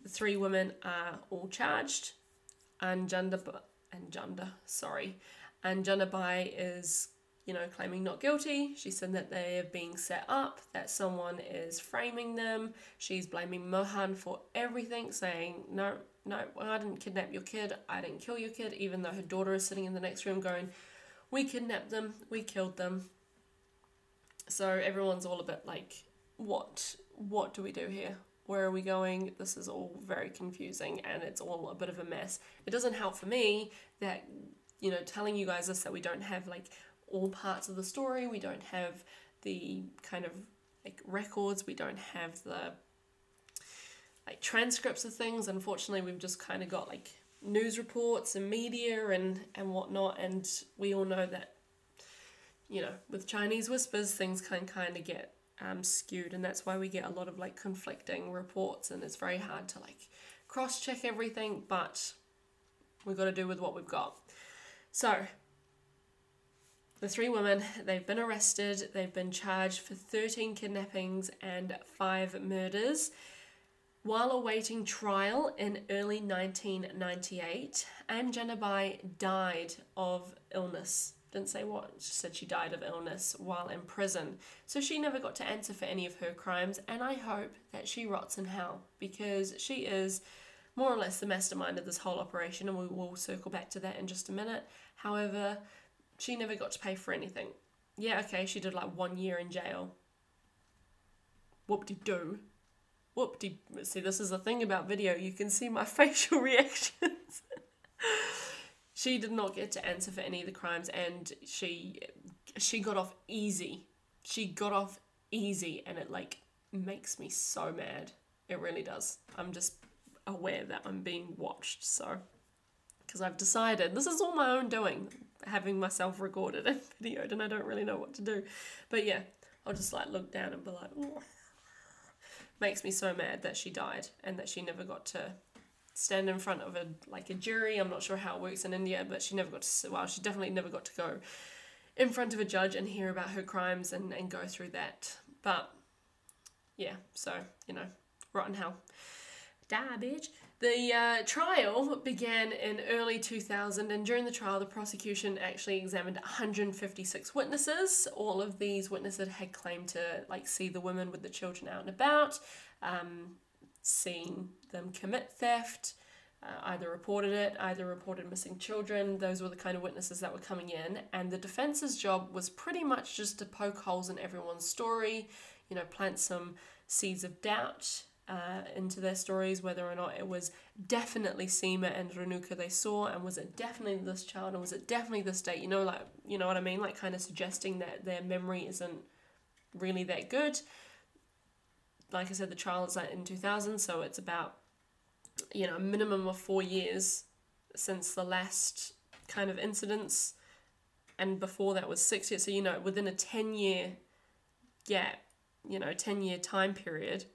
[SPEAKER 1] three women are all charged. Anjanda, Anjanda, sorry, Anjanda Bai is you know, claiming not guilty. She said that they are being set up, that someone is framing them. She's blaming Mohan for everything, saying, no, no, I didn't kidnap your kid. I didn't kill your kid, even though her daughter is sitting in the next room going, we kidnapped them, we killed them. So everyone's all a bit like, what, what do we do here? Where are we going? This is all very confusing and it's all a bit of a mess. It doesn't help for me that you know, telling you guys this that we don't have like all parts of the story. We don't have the kind of like records. We don't have the like transcripts of things. Unfortunately, we've just kind of got like news reports and media and and whatnot. And we all know that you know with Chinese whispers, things can kind of get um, skewed, and that's why we get a lot of like conflicting reports, and it's very hard to like cross check everything. But we've got to do with what we've got. So the three women, they've been arrested, they've been charged for 13 kidnappings and 5 murders. While awaiting trial in early 1998, Anjana Bai died of illness. Didn't say what, she said she died of illness while in prison. So she never got to answer for any of her crimes, and I hope that she rots in hell because she is more or less the mastermind of this whole operation, and we will circle back to that in just a minute. However, she never got to pay for anything. Yeah, okay, she did like one year in jail. Whoop de doo. Whoop de. See, this is the thing about video, you can see my <laughs> facial reactions. She did not get to answer for any of the crimes and she she got off easy. She got off easy and it like makes me so mad. It really does. I'm just aware that I'm being watched, so because I've decided this is all my own doing, having myself recorded and <laughs> videoed, and I don't really know what to do. But yeah, I'll just like look down and be like, oh. makes me so mad that she died and that she never got to stand in front of a like a jury. I'm not sure how it works in India, but she never got to. Well, she definitely never got to go in front of a judge and hear about her crimes and and go through that. But yeah, so you know, rotten hell. Die, bitch. The uh, trial began in early 2000, and during the trial, the prosecution actually examined 156 witnesses. All of these witnesses had claimed to like see the women with the children out and about, um, seen them commit theft, uh, either reported it, either reported missing children. Those were the kind of witnesses that were coming in, and the defense's job was pretty much just to poke holes in everyone's story, you know, plant some seeds of doubt uh, into their stories whether or not it was definitely Seema and Renuka they saw, and was it definitely this child, and was it definitely this date? You know, like you know what I mean, like kind of suggesting that their memory isn't really that good. Like I said, the trial is like in two thousand, so it's about you know a minimum of four years since the last kind of incidents, and before that was six years. So you know, within a ten year gap, you know, ten year time period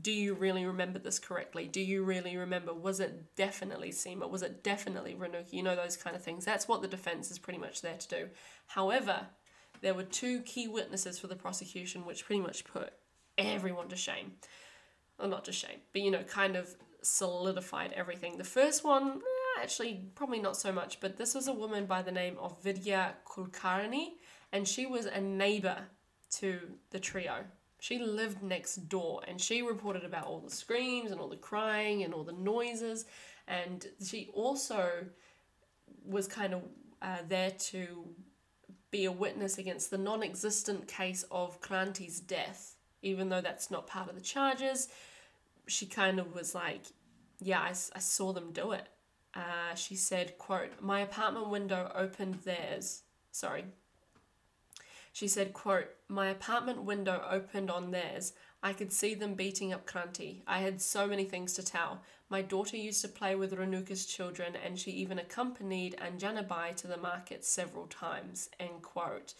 [SPEAKER 1] do you really remember this correctly? Do you really remember? Was it definitely Seema? Was it definitely Renuka? You know, those kind of things. That's what the defense is pretty much there to do. However, there were two key witnesses for the prosecution which pretty much put everyone to shame. Well, not to shame, but you know, kind of solidified everything. The first one, eh, actually, probably not so much, but this was a woman by the name of Vidya Kulkarni, and she was a neighbor to the trio she lived next door and she reported about all the screams and all the crying and all the noises. And she also was kind of uh, there to be a witness against the non existent case of Kranti's death, even though that's not part of the charges. She kind of was like, Yeah, I, I saw them do it. Uh, she said, quote, My apartment window opened theirs. Sorry, she said, quote, My apartment window opened on theirs. I could see them beating up Kranti. I had so many things to tell. My daughter used to play with Renuka's children and she even accompanied Anjanabai to the market several times, end quote.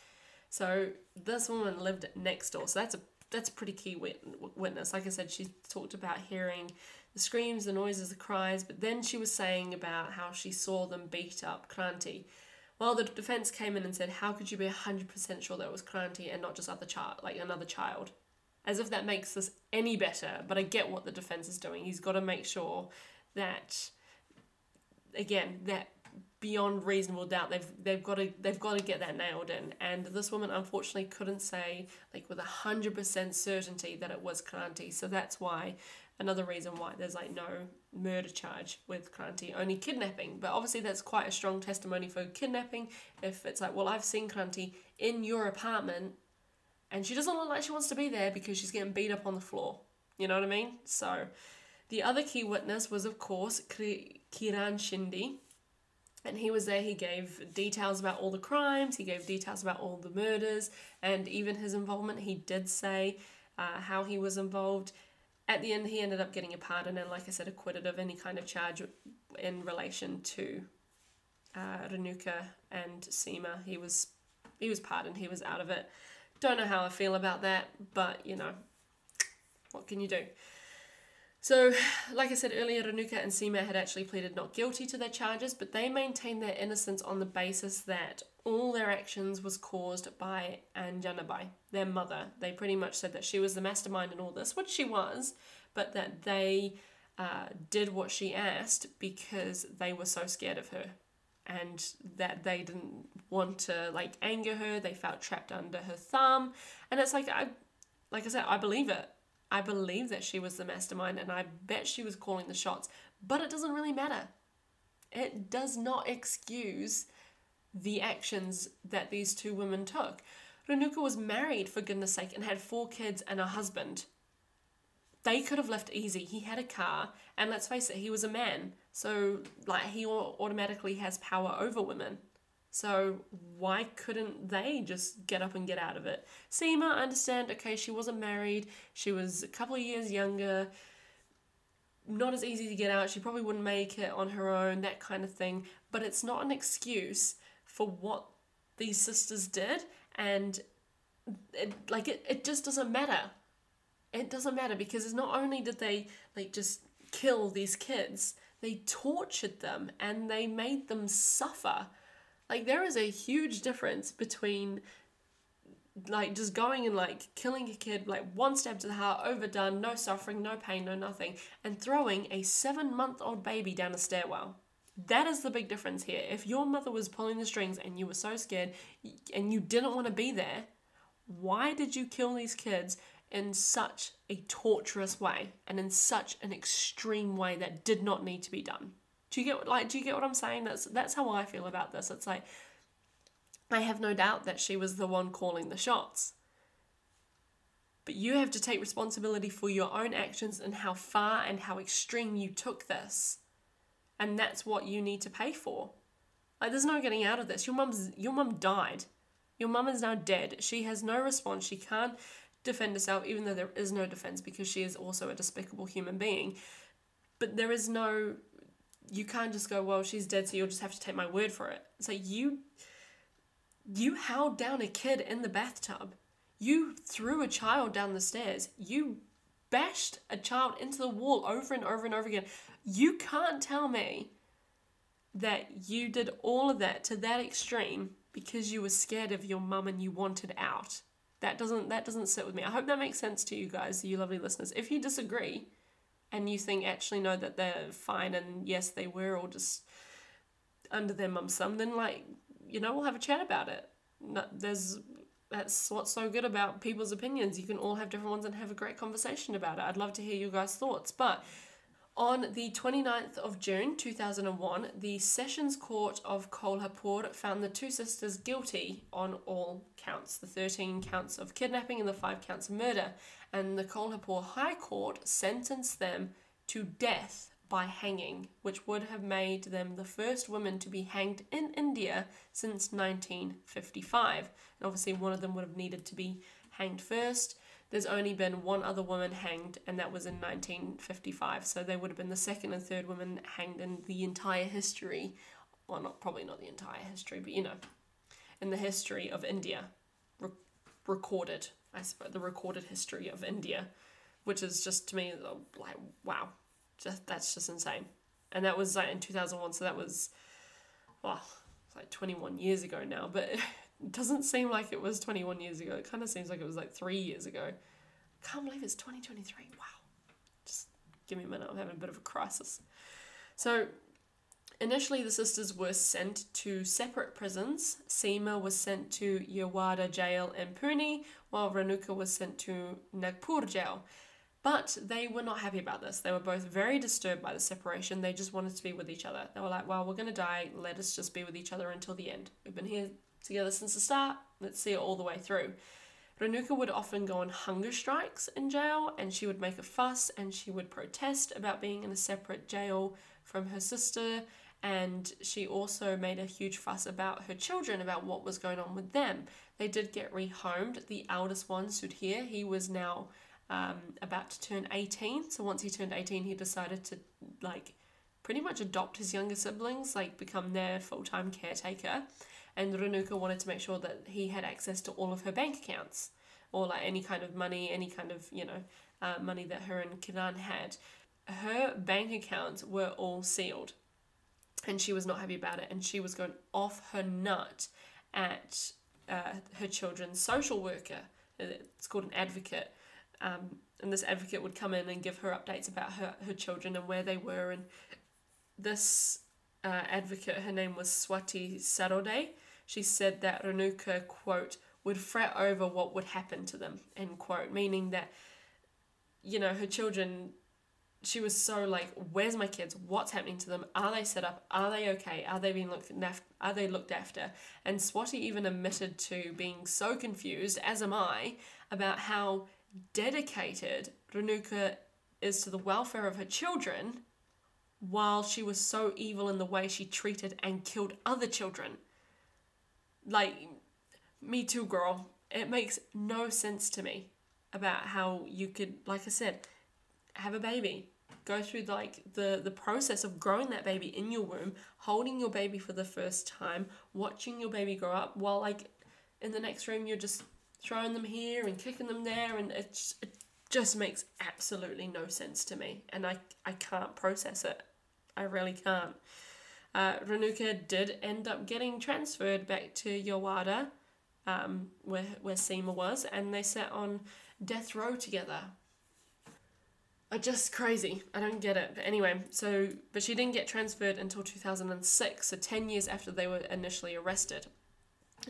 [SPEAKER 1] So this woman lived next door. So that's a that's a pretty key witness. Like I said, she talked about hearing the screams, the noises, the cries, but then she was saying about how she saw them beat up Kranti. Well, the defense came in and said, "How could you be hundred percent sure that it was Kranti and not just other child, like another child?" As if that makes this any better. But I get what the defense is doing. He's got to make sure that, again, that beyond reasonable doubt they've they've got to they've got to get that nailed in and this woman unfortunately couldn't say like with a hundred percent certainty that it was Kranti so that's why another reason why there's like no murder charge with Kranti, only kidnapping. But obviously, that's quite a strong testimony for kidnapping. If it's like, well, I've seen Kranti in your apartment and she doesn't look like she wants to be there because she's getting beat up on the floor. You know what I mean? So, the other key witness was, of course, Kiran Shinde. And he was there, he gave details about all the crimes, he gave details about all the murders, and even his involvement. He did say uh, how he was involved at the end, he ended up getting a pardon and, like I said, acquitted of any kind of charge in relation to uh, Renuka and Seema. He was he was pardoned. He was out of it. Don't know how I feel about that, but you know, what can you do? So, like I said earlier, Renuka and Seema had actually pleaded not guilty to their charges, but they maintained their innocence on the basis that all their actions was caused by Anjanabai, their mother. They pretty much said that she was the mastermind in all this, which she was, but that they uh, did what she asked because they were so scared of her and that they didn't want to like anger her. They felt trapped under her thumb. And it's like i like i said i believe it I believe that she was the mastermind and I bet she was calling the shots, but it doesn't really matter. It does not excuse the actions that these two women took. Renuka was married, for goodness sake, and had four kids and a husband. They could have left easy. He had a car, and let's face it, he was a man. So, like, he automatically has power over women. So why couldn't they just get up and get out of it? Seema, I understand, okay, she wasn't married, she was a couple of years younger, not as easy to get out, she probably wouldn't make it on her own, that kind of thing. But it's not an excuse for what these sisters did, and it, like it, it just doesn't matter. It doesn't matter because it's not only did they like just kill these kids, they tortured them and they made them suffer like there is a huge difference between like just going and like killing a kid like one stab to the heart overdone no suffering no pain no nothing and throwing a seven month old baby down a stairwell. That is the big difference here. If your mother was pulling the strings and you were so scared and you didn't want to be there why did you kill these kids in such a torturous way and in such an extreme way that did not need to be done do you get like do you get what I'm saying? That's that's how I feel about this. It's like I have no doubt that she was the one calling the shots. But you have to take responsibility for your own actions and how far and how extreme you took this. And that's what you need to pay for. Like there's no getting out of this. Your mum's your mum died. Your mum is now dead. She has no response. She can't defend herself, even though there is no defense because she is also a despicable human being. But there is no you can't just go, well, she's dead, so you'll just have to take my word for it. It's like you you held down a kid in the bathtub. You threw a child down the stairs. You bashed a child into the wall over and over and over again. You can't tell me that you did all of that to that extreme because you were scared of your mum and you wanted out. That doesn't that doesn't sit with me. I hope that makes sense to you guys, you lovely listeners. If you disagree and you think actually no that they're fine and yes they were all just under their mum's thumb, then like you know we'll have a chat about it. There's that's what's so good about people's opinions. You can all have different ones and have a great conversation about it. I'd love to hear you guys' thoughts. But on the 29th of June 2001, the Sessions Court of Kolhapur found the two sisters guilty on all counts the 13 counts of kidnapping and the 5 counts of murder. And the Kolhapur High Court sentenced them to death by hanging, which would have made them the first women to be hanged in India since 1955. And obviously, one of them would have needed to be hanged first. There's only been one other woman hanged, and that was in 1955. So they would have been the second and third women hanged in the entire history. Well, not probably not the entire history, but you know, in the history of India, re- recorded. I suppose the recorded history of India, which is just to me uh, like wow, just that's just insane. And that was like in 2001, so that was well, it's like 21 years ago now, but <laughs> doesn't seem like it was 21 years ago. It kind of seems like it was like 3 years ago. Can't believe it's 2023. Wow. Just give me a minute. I'm having a bit of a crisis. So, Initially, the sisters were sent to separate prisons. Seema was sent to Yerwada jail in Pune, while Renuka was sent to Nagpur jail. But they were not happy about this. They were both very disturbed by the separation. They just wanted to be with each other. They were like, well, we're going to die. Let us just be with each other until the end. We've been here together since the start. Let's see it all the way through. Renuka would often go on hunger strikes in jail and she would make a fuss and she would protest about being in a separate jail from her sister. And she also made a huge fuss about her children, about what was going on with them. They did get rehomed. The eldest one, Sudhir, he was now um, about to turn 18. So once he turned 18, he decided to like pretty much adopt his younger siblings, like become their full time caretaker. And Renuka wanted to make sure that he had access to all of her bank accounts or like any kind of money, any kind of, you know, uh, money that her and Kiran had. Her bank accounts were all sealed and she was not happy about it and she was going off her nut at uh, her children's social worker. It's called an advocate um, and this advocate would come in and give her updates about her, her children and where they were. And this uh, advocate, her name was Swati Sarode, she said that Renuka, quote, would fret over what would happen to them, end quote, meaning that, you know, her children, she was so like, where's my kids? What's happening to them? Are they set up? Are they okay? Are they being looked after? Are they looked after? And Swati even admitted to being so confused, as am I, about how dedicated Renuka is to the welfare of her children while she was so evil in the way she treated and killed other children. Like, me too, girl. It makes no sense to me about how you could, like I said, have a baby, go through like the the process of growing that baby in your womb, holding your baby for the first time, watching your baby grow up, while like in the next room you're just throwing them here and kicking them there, and it just, it just makes absolutely no sense to me, and I I can't process it. I really can't. Uh, Renuka did end up getting transferred back to Yerwada, um, where where Seema was, and they sat on death row together. Are just crazy. I don't get it. But anyway, so but she didn't get transferred until 2006, so 10 years after they were initially arrested.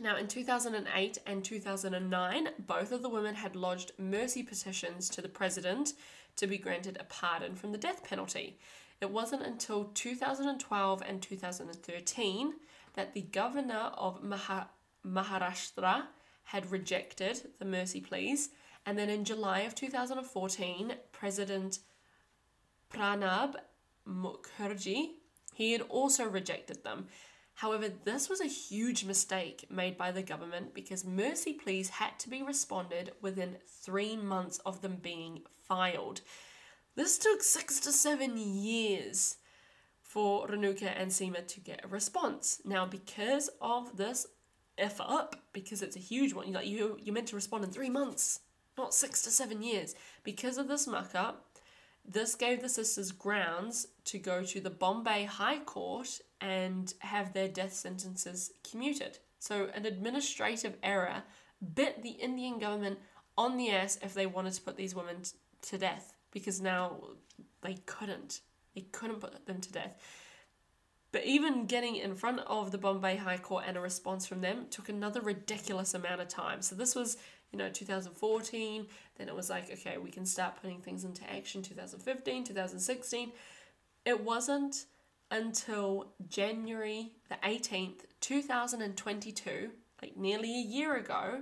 [SPEAKER 1] Now, in 2008 and 2009, both of the women had lodged mercy petitions to the president to be granted a pardon from the death penalty. It wasn't until 2012 and 2013 that the governor of Maha- Maharashtra had rejected the mercy pleas, And then in July of 2014, President Pranab Mukherjee, he had also rejected them. However, this was a huge mistake made by the government because mercy pleas had to be responded within three months of them being filed. This took six to seven years for Renuka and Seema to get a response. Now, because of this F up, because it's a huge one, like you, you're meant to respond in three months, not six to seven years. Because of this muck up, this gave the sisters grounds to go to the Bombay High Court and have their death sentences commuted. So, an administrative error bit the Indian government on the ass if they wanted to put these women t- to death because now they couldn't. They couldn't put them to death. But even getting in front of the Bombay High Court and a response from them took another ridiculous amount of time. So this was, you know, 2014. Then it was like, okay, we can start putting things into action 2015, 2016. It wasn't until January the 18th, 2022, like nearly a year ago,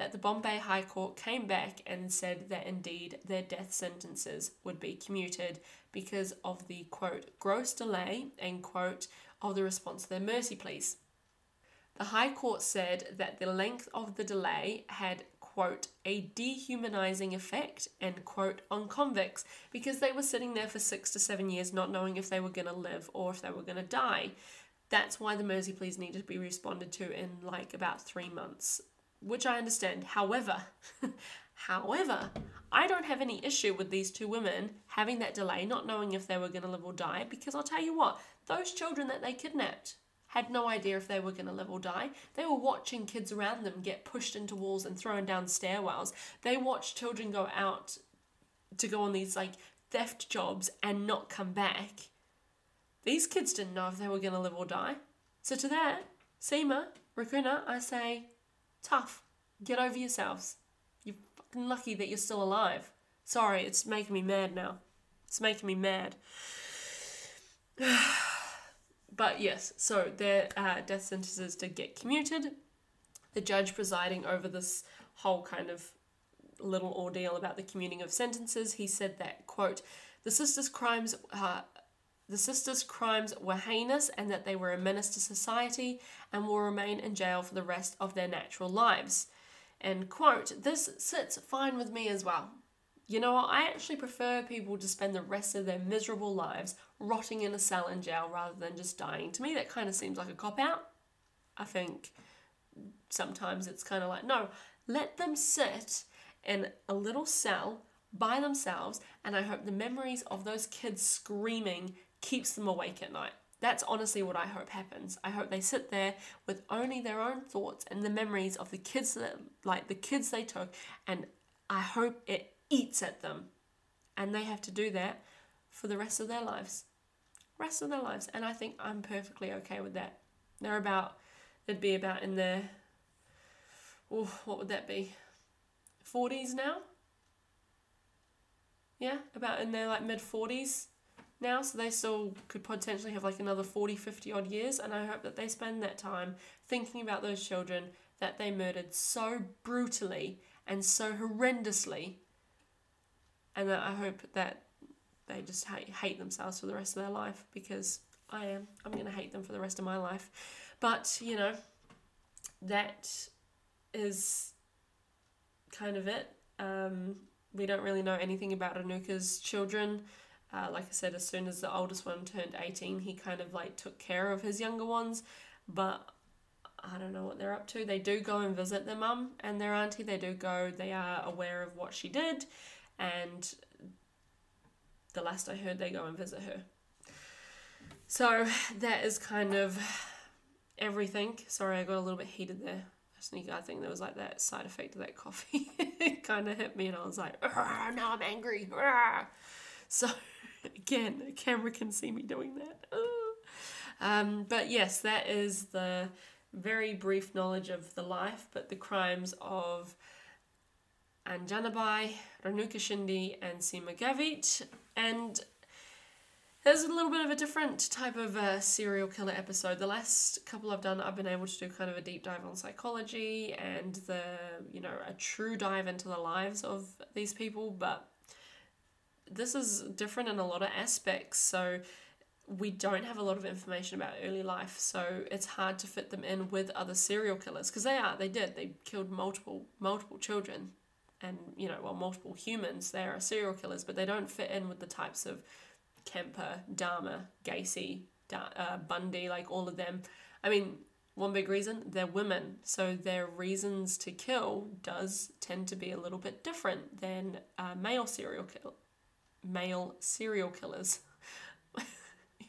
[SPEAKER 1] that the Bombay High Court came back and said that indeed their death sentences would be commuted because of the quote gross delay end quote of the response to their mercy pleas. The High Court said that the length of the delay had quote a dehumanizing effect end quote on convicts because they were sitting there for six to seven years not knowing if they were going to live or if they were going to die. That's why the mercy pleas needed to be responded to in like about three months which I understand. However, <laughs> however, I don't have any issue with these two women having that delay, not knowing if they were going to live or die, because I'll tell you what, those children that they kidnapped had no idea if they were going to live or die. They were watching kids around them get pushed into walls and thrown down stairwells. They watched children go out to go on these like theft jobs and not come back. These kids didn't know if they were going to live or die. So to that, Seema, Rakuna, I say, Tough. Get over yourselves. You're fucking lucky that you're still alive. Sorry, it's making me mad now. It's making me mad. <sighs> but yes, so their uh, death sentences did get commuted. The judge presiding over this whole kind of little ordeal about the commuting of sentences, he said that, quote, the sisters' crimes uh, the sisters' crimes were heinous and that they were a menace to society and will remain in jail for the rest of their natural lives. And quote, this sits fine with me as well. You know? I actually prefer people to spend the rest of their miserable lives rotting in a cell in jail rather than just dying. To me, that kind of seems like a cop out. I think sometimes it's kind of like, no, let them sit in a little cell by themselves, and I hope the memories of those kids screaming keeps them awake at night. That's honestly what I hope happens. I hope they sit there with only their own thoughts and the memories of the kids that like the kids they took and I hope it eats at them. And they have to do that for the rest of their lives. Rest of their lives. And I think I'm perfectly okay with that. They're about they'd be about in their oh, what would that be? 40s now? Yeah, about in their like mid 40s now, so they still could potentially have like another 40, 50 odd years. And I hope that they spend that time thinking about those children that they murdered so brutally and so horrendously. And that I hope that they just hate, hate themselves for the rest of their life because I am. I'm going to hate them for the rest of my life. But, you know, that is kind of it. Um, we don't really know anything about Anuka's children. Uh, like I said, as soon as the oldest one turned 18, he kind of like took care of his younger ones. But I don't know what they're up to. They do go and visit their mum and their auntie. They do go, they are aware of what she did. And the last I heard, they go and visit her. So that is kind of everything. Sorry, I got a little bit heated there. I think there was like that side effect of that coffee. <laughs> it kind of hit me, and I was like, now I'm angry. So, <laughs> again, a camera can see me doing that. Um, but yes, that is the very brief knowledge of the life, but the crimes of Anjanabai, Renuka Shinde, and Seema Gavit. And There's a little bit of a different type of uh, serial killer episode. The last couple I've done, I've been able to do kind of a deep dive on psychology and the, you know, a true dive into the lives of these people. But this is different in a lot of aspects. So we don't have a lot of information about early life. So it's hard to fit them in with other serial killers because they are, they did, they killed multiple, multiple children and, you know, well, multiple humans. They are serial killers, but they don't fit in with the types of Kemper, Dahmer, Gacy, da- uh, Bundy, like all of them. I mean, one big reason they're women, so their reasons to kill does tend to be a little bit different than uh, male serial kill male serial killers. <laughs>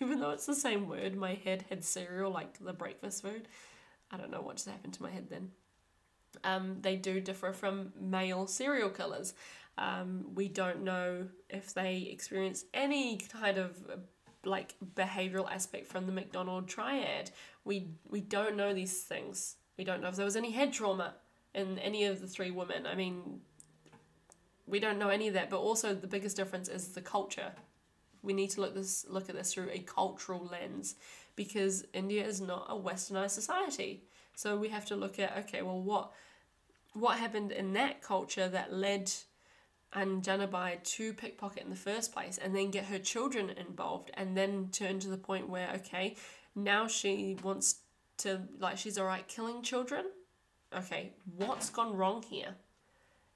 [SPEAKER 1] Even though it's the same word, my head had cereal like the breakfast food. I don't know what just happened to my head then. Um, they do differ from male serial killers. Um, we don't know if they experience any kind of like behavioral aspect from the McDonald triad. We we don't know these things. We don't know if there was any head trauma in any of the three women. I mean, we don't know any of that. But also the biggest difference is the culture. We need to look this look at this through a cultural lens because India is not a westernized society. So we have to look at okay, well what what happened in that culture that led Anjanabai to pickpocket in the first place and then get her children involved and then turn to the point where, okay, now she wants to, like, she's alright killing children. Okay, what's gone wrong here?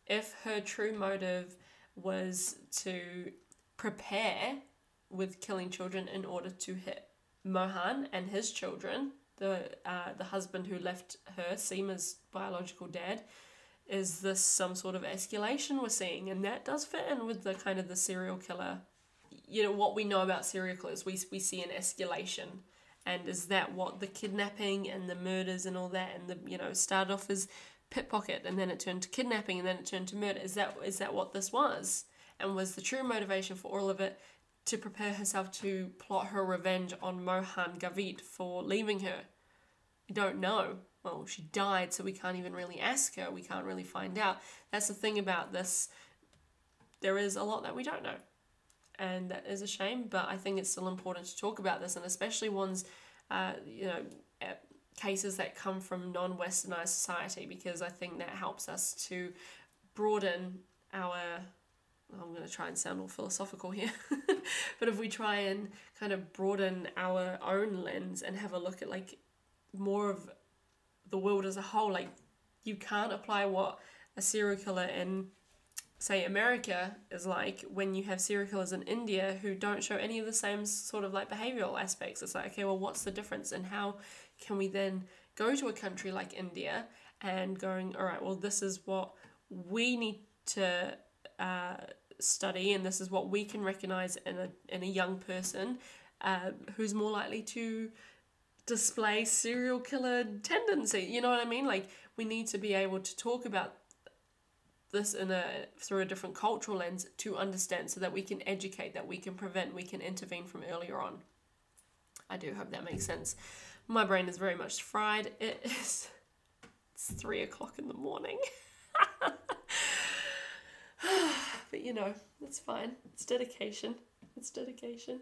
[SPEAKER 1] If her true motive was to prepare with killing children in order to hit Mohan and his children, the uh, the husband who left her, Seema's biological dad, is this some sort of escalation we're seeing? And that does fit in with the kind of the serial killer. You know, what we know about serial killers, we, we see an escalation. And is that what the kidnapping and the murders and all that and the, you know, started off as pickpocket and then it turned to kidnapping and then it turned to murder? Is that is that what this was? And was the true motivation for all of it to prepare herself to plot her revenge on Mohan Gavit for leaving her? We don't know well, she died, so we can't even really ask her. We can't really find out. That's the thing about this. There is a lot that we don't know. And that is a shame, but I think it's still important to talk about this, and especially ones, uh, you know, cases that come from non westernized society, because I think that helps us to broaden our I'm going to try and sound all philosophical here, <laughs> but if we try and kind of broaden our own lens and have a look at like more of the world as a whole. Like you can't apply what a serial killer in say America is like when you have serial killers in India who don't show any of the same sort of like behavioral aspects. It's like, okay, well, what's the difference, and how can we then go to a country like India and going, all right, well, this is what we need to uh, study, and this is what we can recognize in a in a young person uh, who's more likely to display serial killer tendency. You know what I mean? Like we need to be able to talk about this in a through a different cultural lens to understand so that we can educate, that we can prevent, we can intervene from earlier on. I do hope that makes sense. My brain is very much fried. It is it's three o'clock in the morning. <laughs> but you know, it's fine. It's dedication. It's dedication.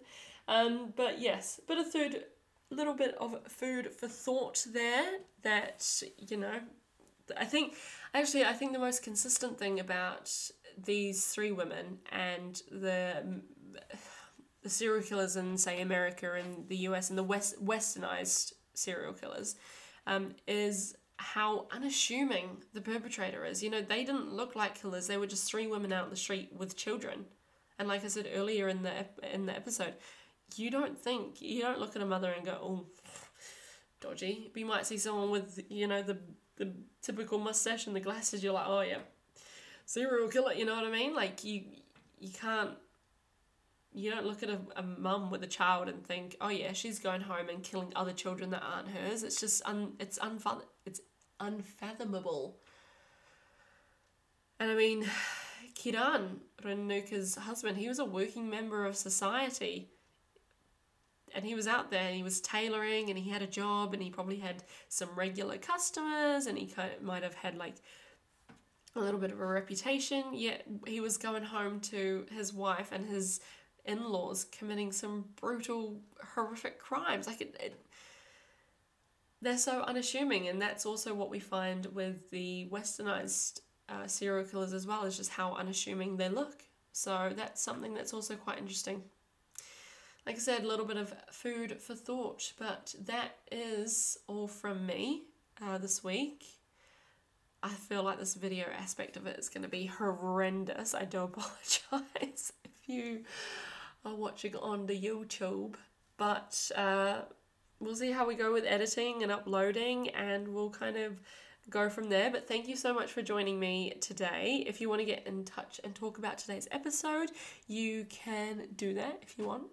[SPEAKER 1] Um, but yes, but a third little bit of food for thought there that, you know, I think actually I think the most consistent thing about these three women and the the serial killers in say America and the US and the west westernized serial killers um, is how unassuming the perpetrator is. You know, they didn't look like killers. They were just three women out in the street with children. And like I said earlier in the in the episode, you don't think you don't look at a mother and go, oh, dodgy. But you might see someone with you know the the typical mustache and the glasses. You're like, oh yeah, serial killer. You know what I mean? Like you you can't. You don't look at a, a mum with a child and think, oh yeah, she's going home and killing other children that aren't hers. It's just un, it's unfathom, it's unfathomable. And I mean, <sighs> Kiran, Renuka's husband, he was a working member of society and he was out there and he was tailoring and he had a job and he probably had some regular customers and he might have had like a little bit of a reputation yet he was going home to his wife and his in-laws committing some brutal, horrific crimes. Like it, it they're so unassuming, and that's also what we find with the westernized uh, serial killers as well, is just how unassuming they look. So that's something that's also quite interesting. Like I said, a little bit of food for thought, but that is all from me uh, this week. I feel like this video aspect of it is going to be horrendous. I do <laughs> apologize if you are watching on the YouTube, but uh, we'll see how we go with editing and uploading, and we'll kind of go from there. But thank you so much for joining me today. If you want to get in touch and talk about today's episode, you can do that if you want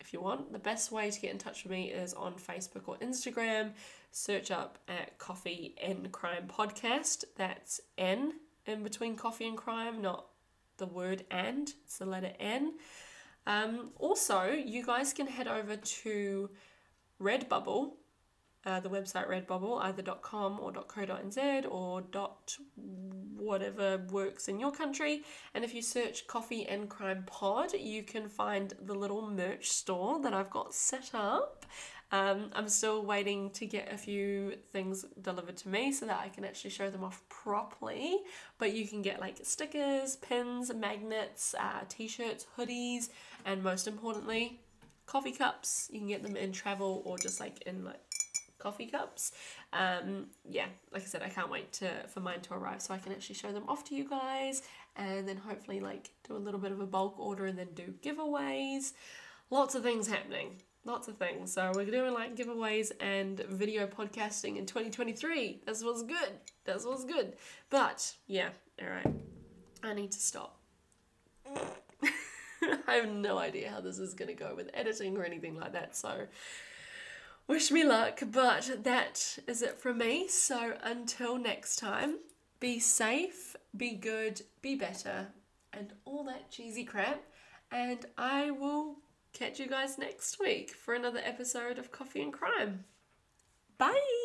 [SPEAKER 1] if you want. The best way to get in touch with me is on Facebook or Instagram. Search up at Coffee N Crime Podcast. That's N in between coffee and crime, not the word and, it's the letter N. Um, also, you guys can head over to Redbubble uh, the website Redbubble, either .com or .co.nz or whatever works in your country. And if you search Coffee N Crime Pod, you can find the little merch store that I've got set up. Um, I'm still waiting to get a few things delivered to me so that I can actually show them off properly. But you can get like stickers, pins, magnets, uh, t-shirts, hoodies, and most importantly, coffee cups. You can get them in travel or just like in like coffee cups. Um, yeah, like I said, I can't wait to for mine to arrive so I can actually show them off to you guys and then hopefully like do a little bit of a bulk order and then do giveaways. Lots of things happening. Lots of things. So we're doing like giveaways and video podcasting in 2023. That's what's good. That's what's good. But yeah, alright. I need to stop. <laughs> I have no idea how this is going to go with editing or anything like that. So wish me luck, but that is it from me. So until next time, be safe, be good, be better, and all that cheesy crap. And I will catch you guys next week for another episode of Coffee N Crime. Bye!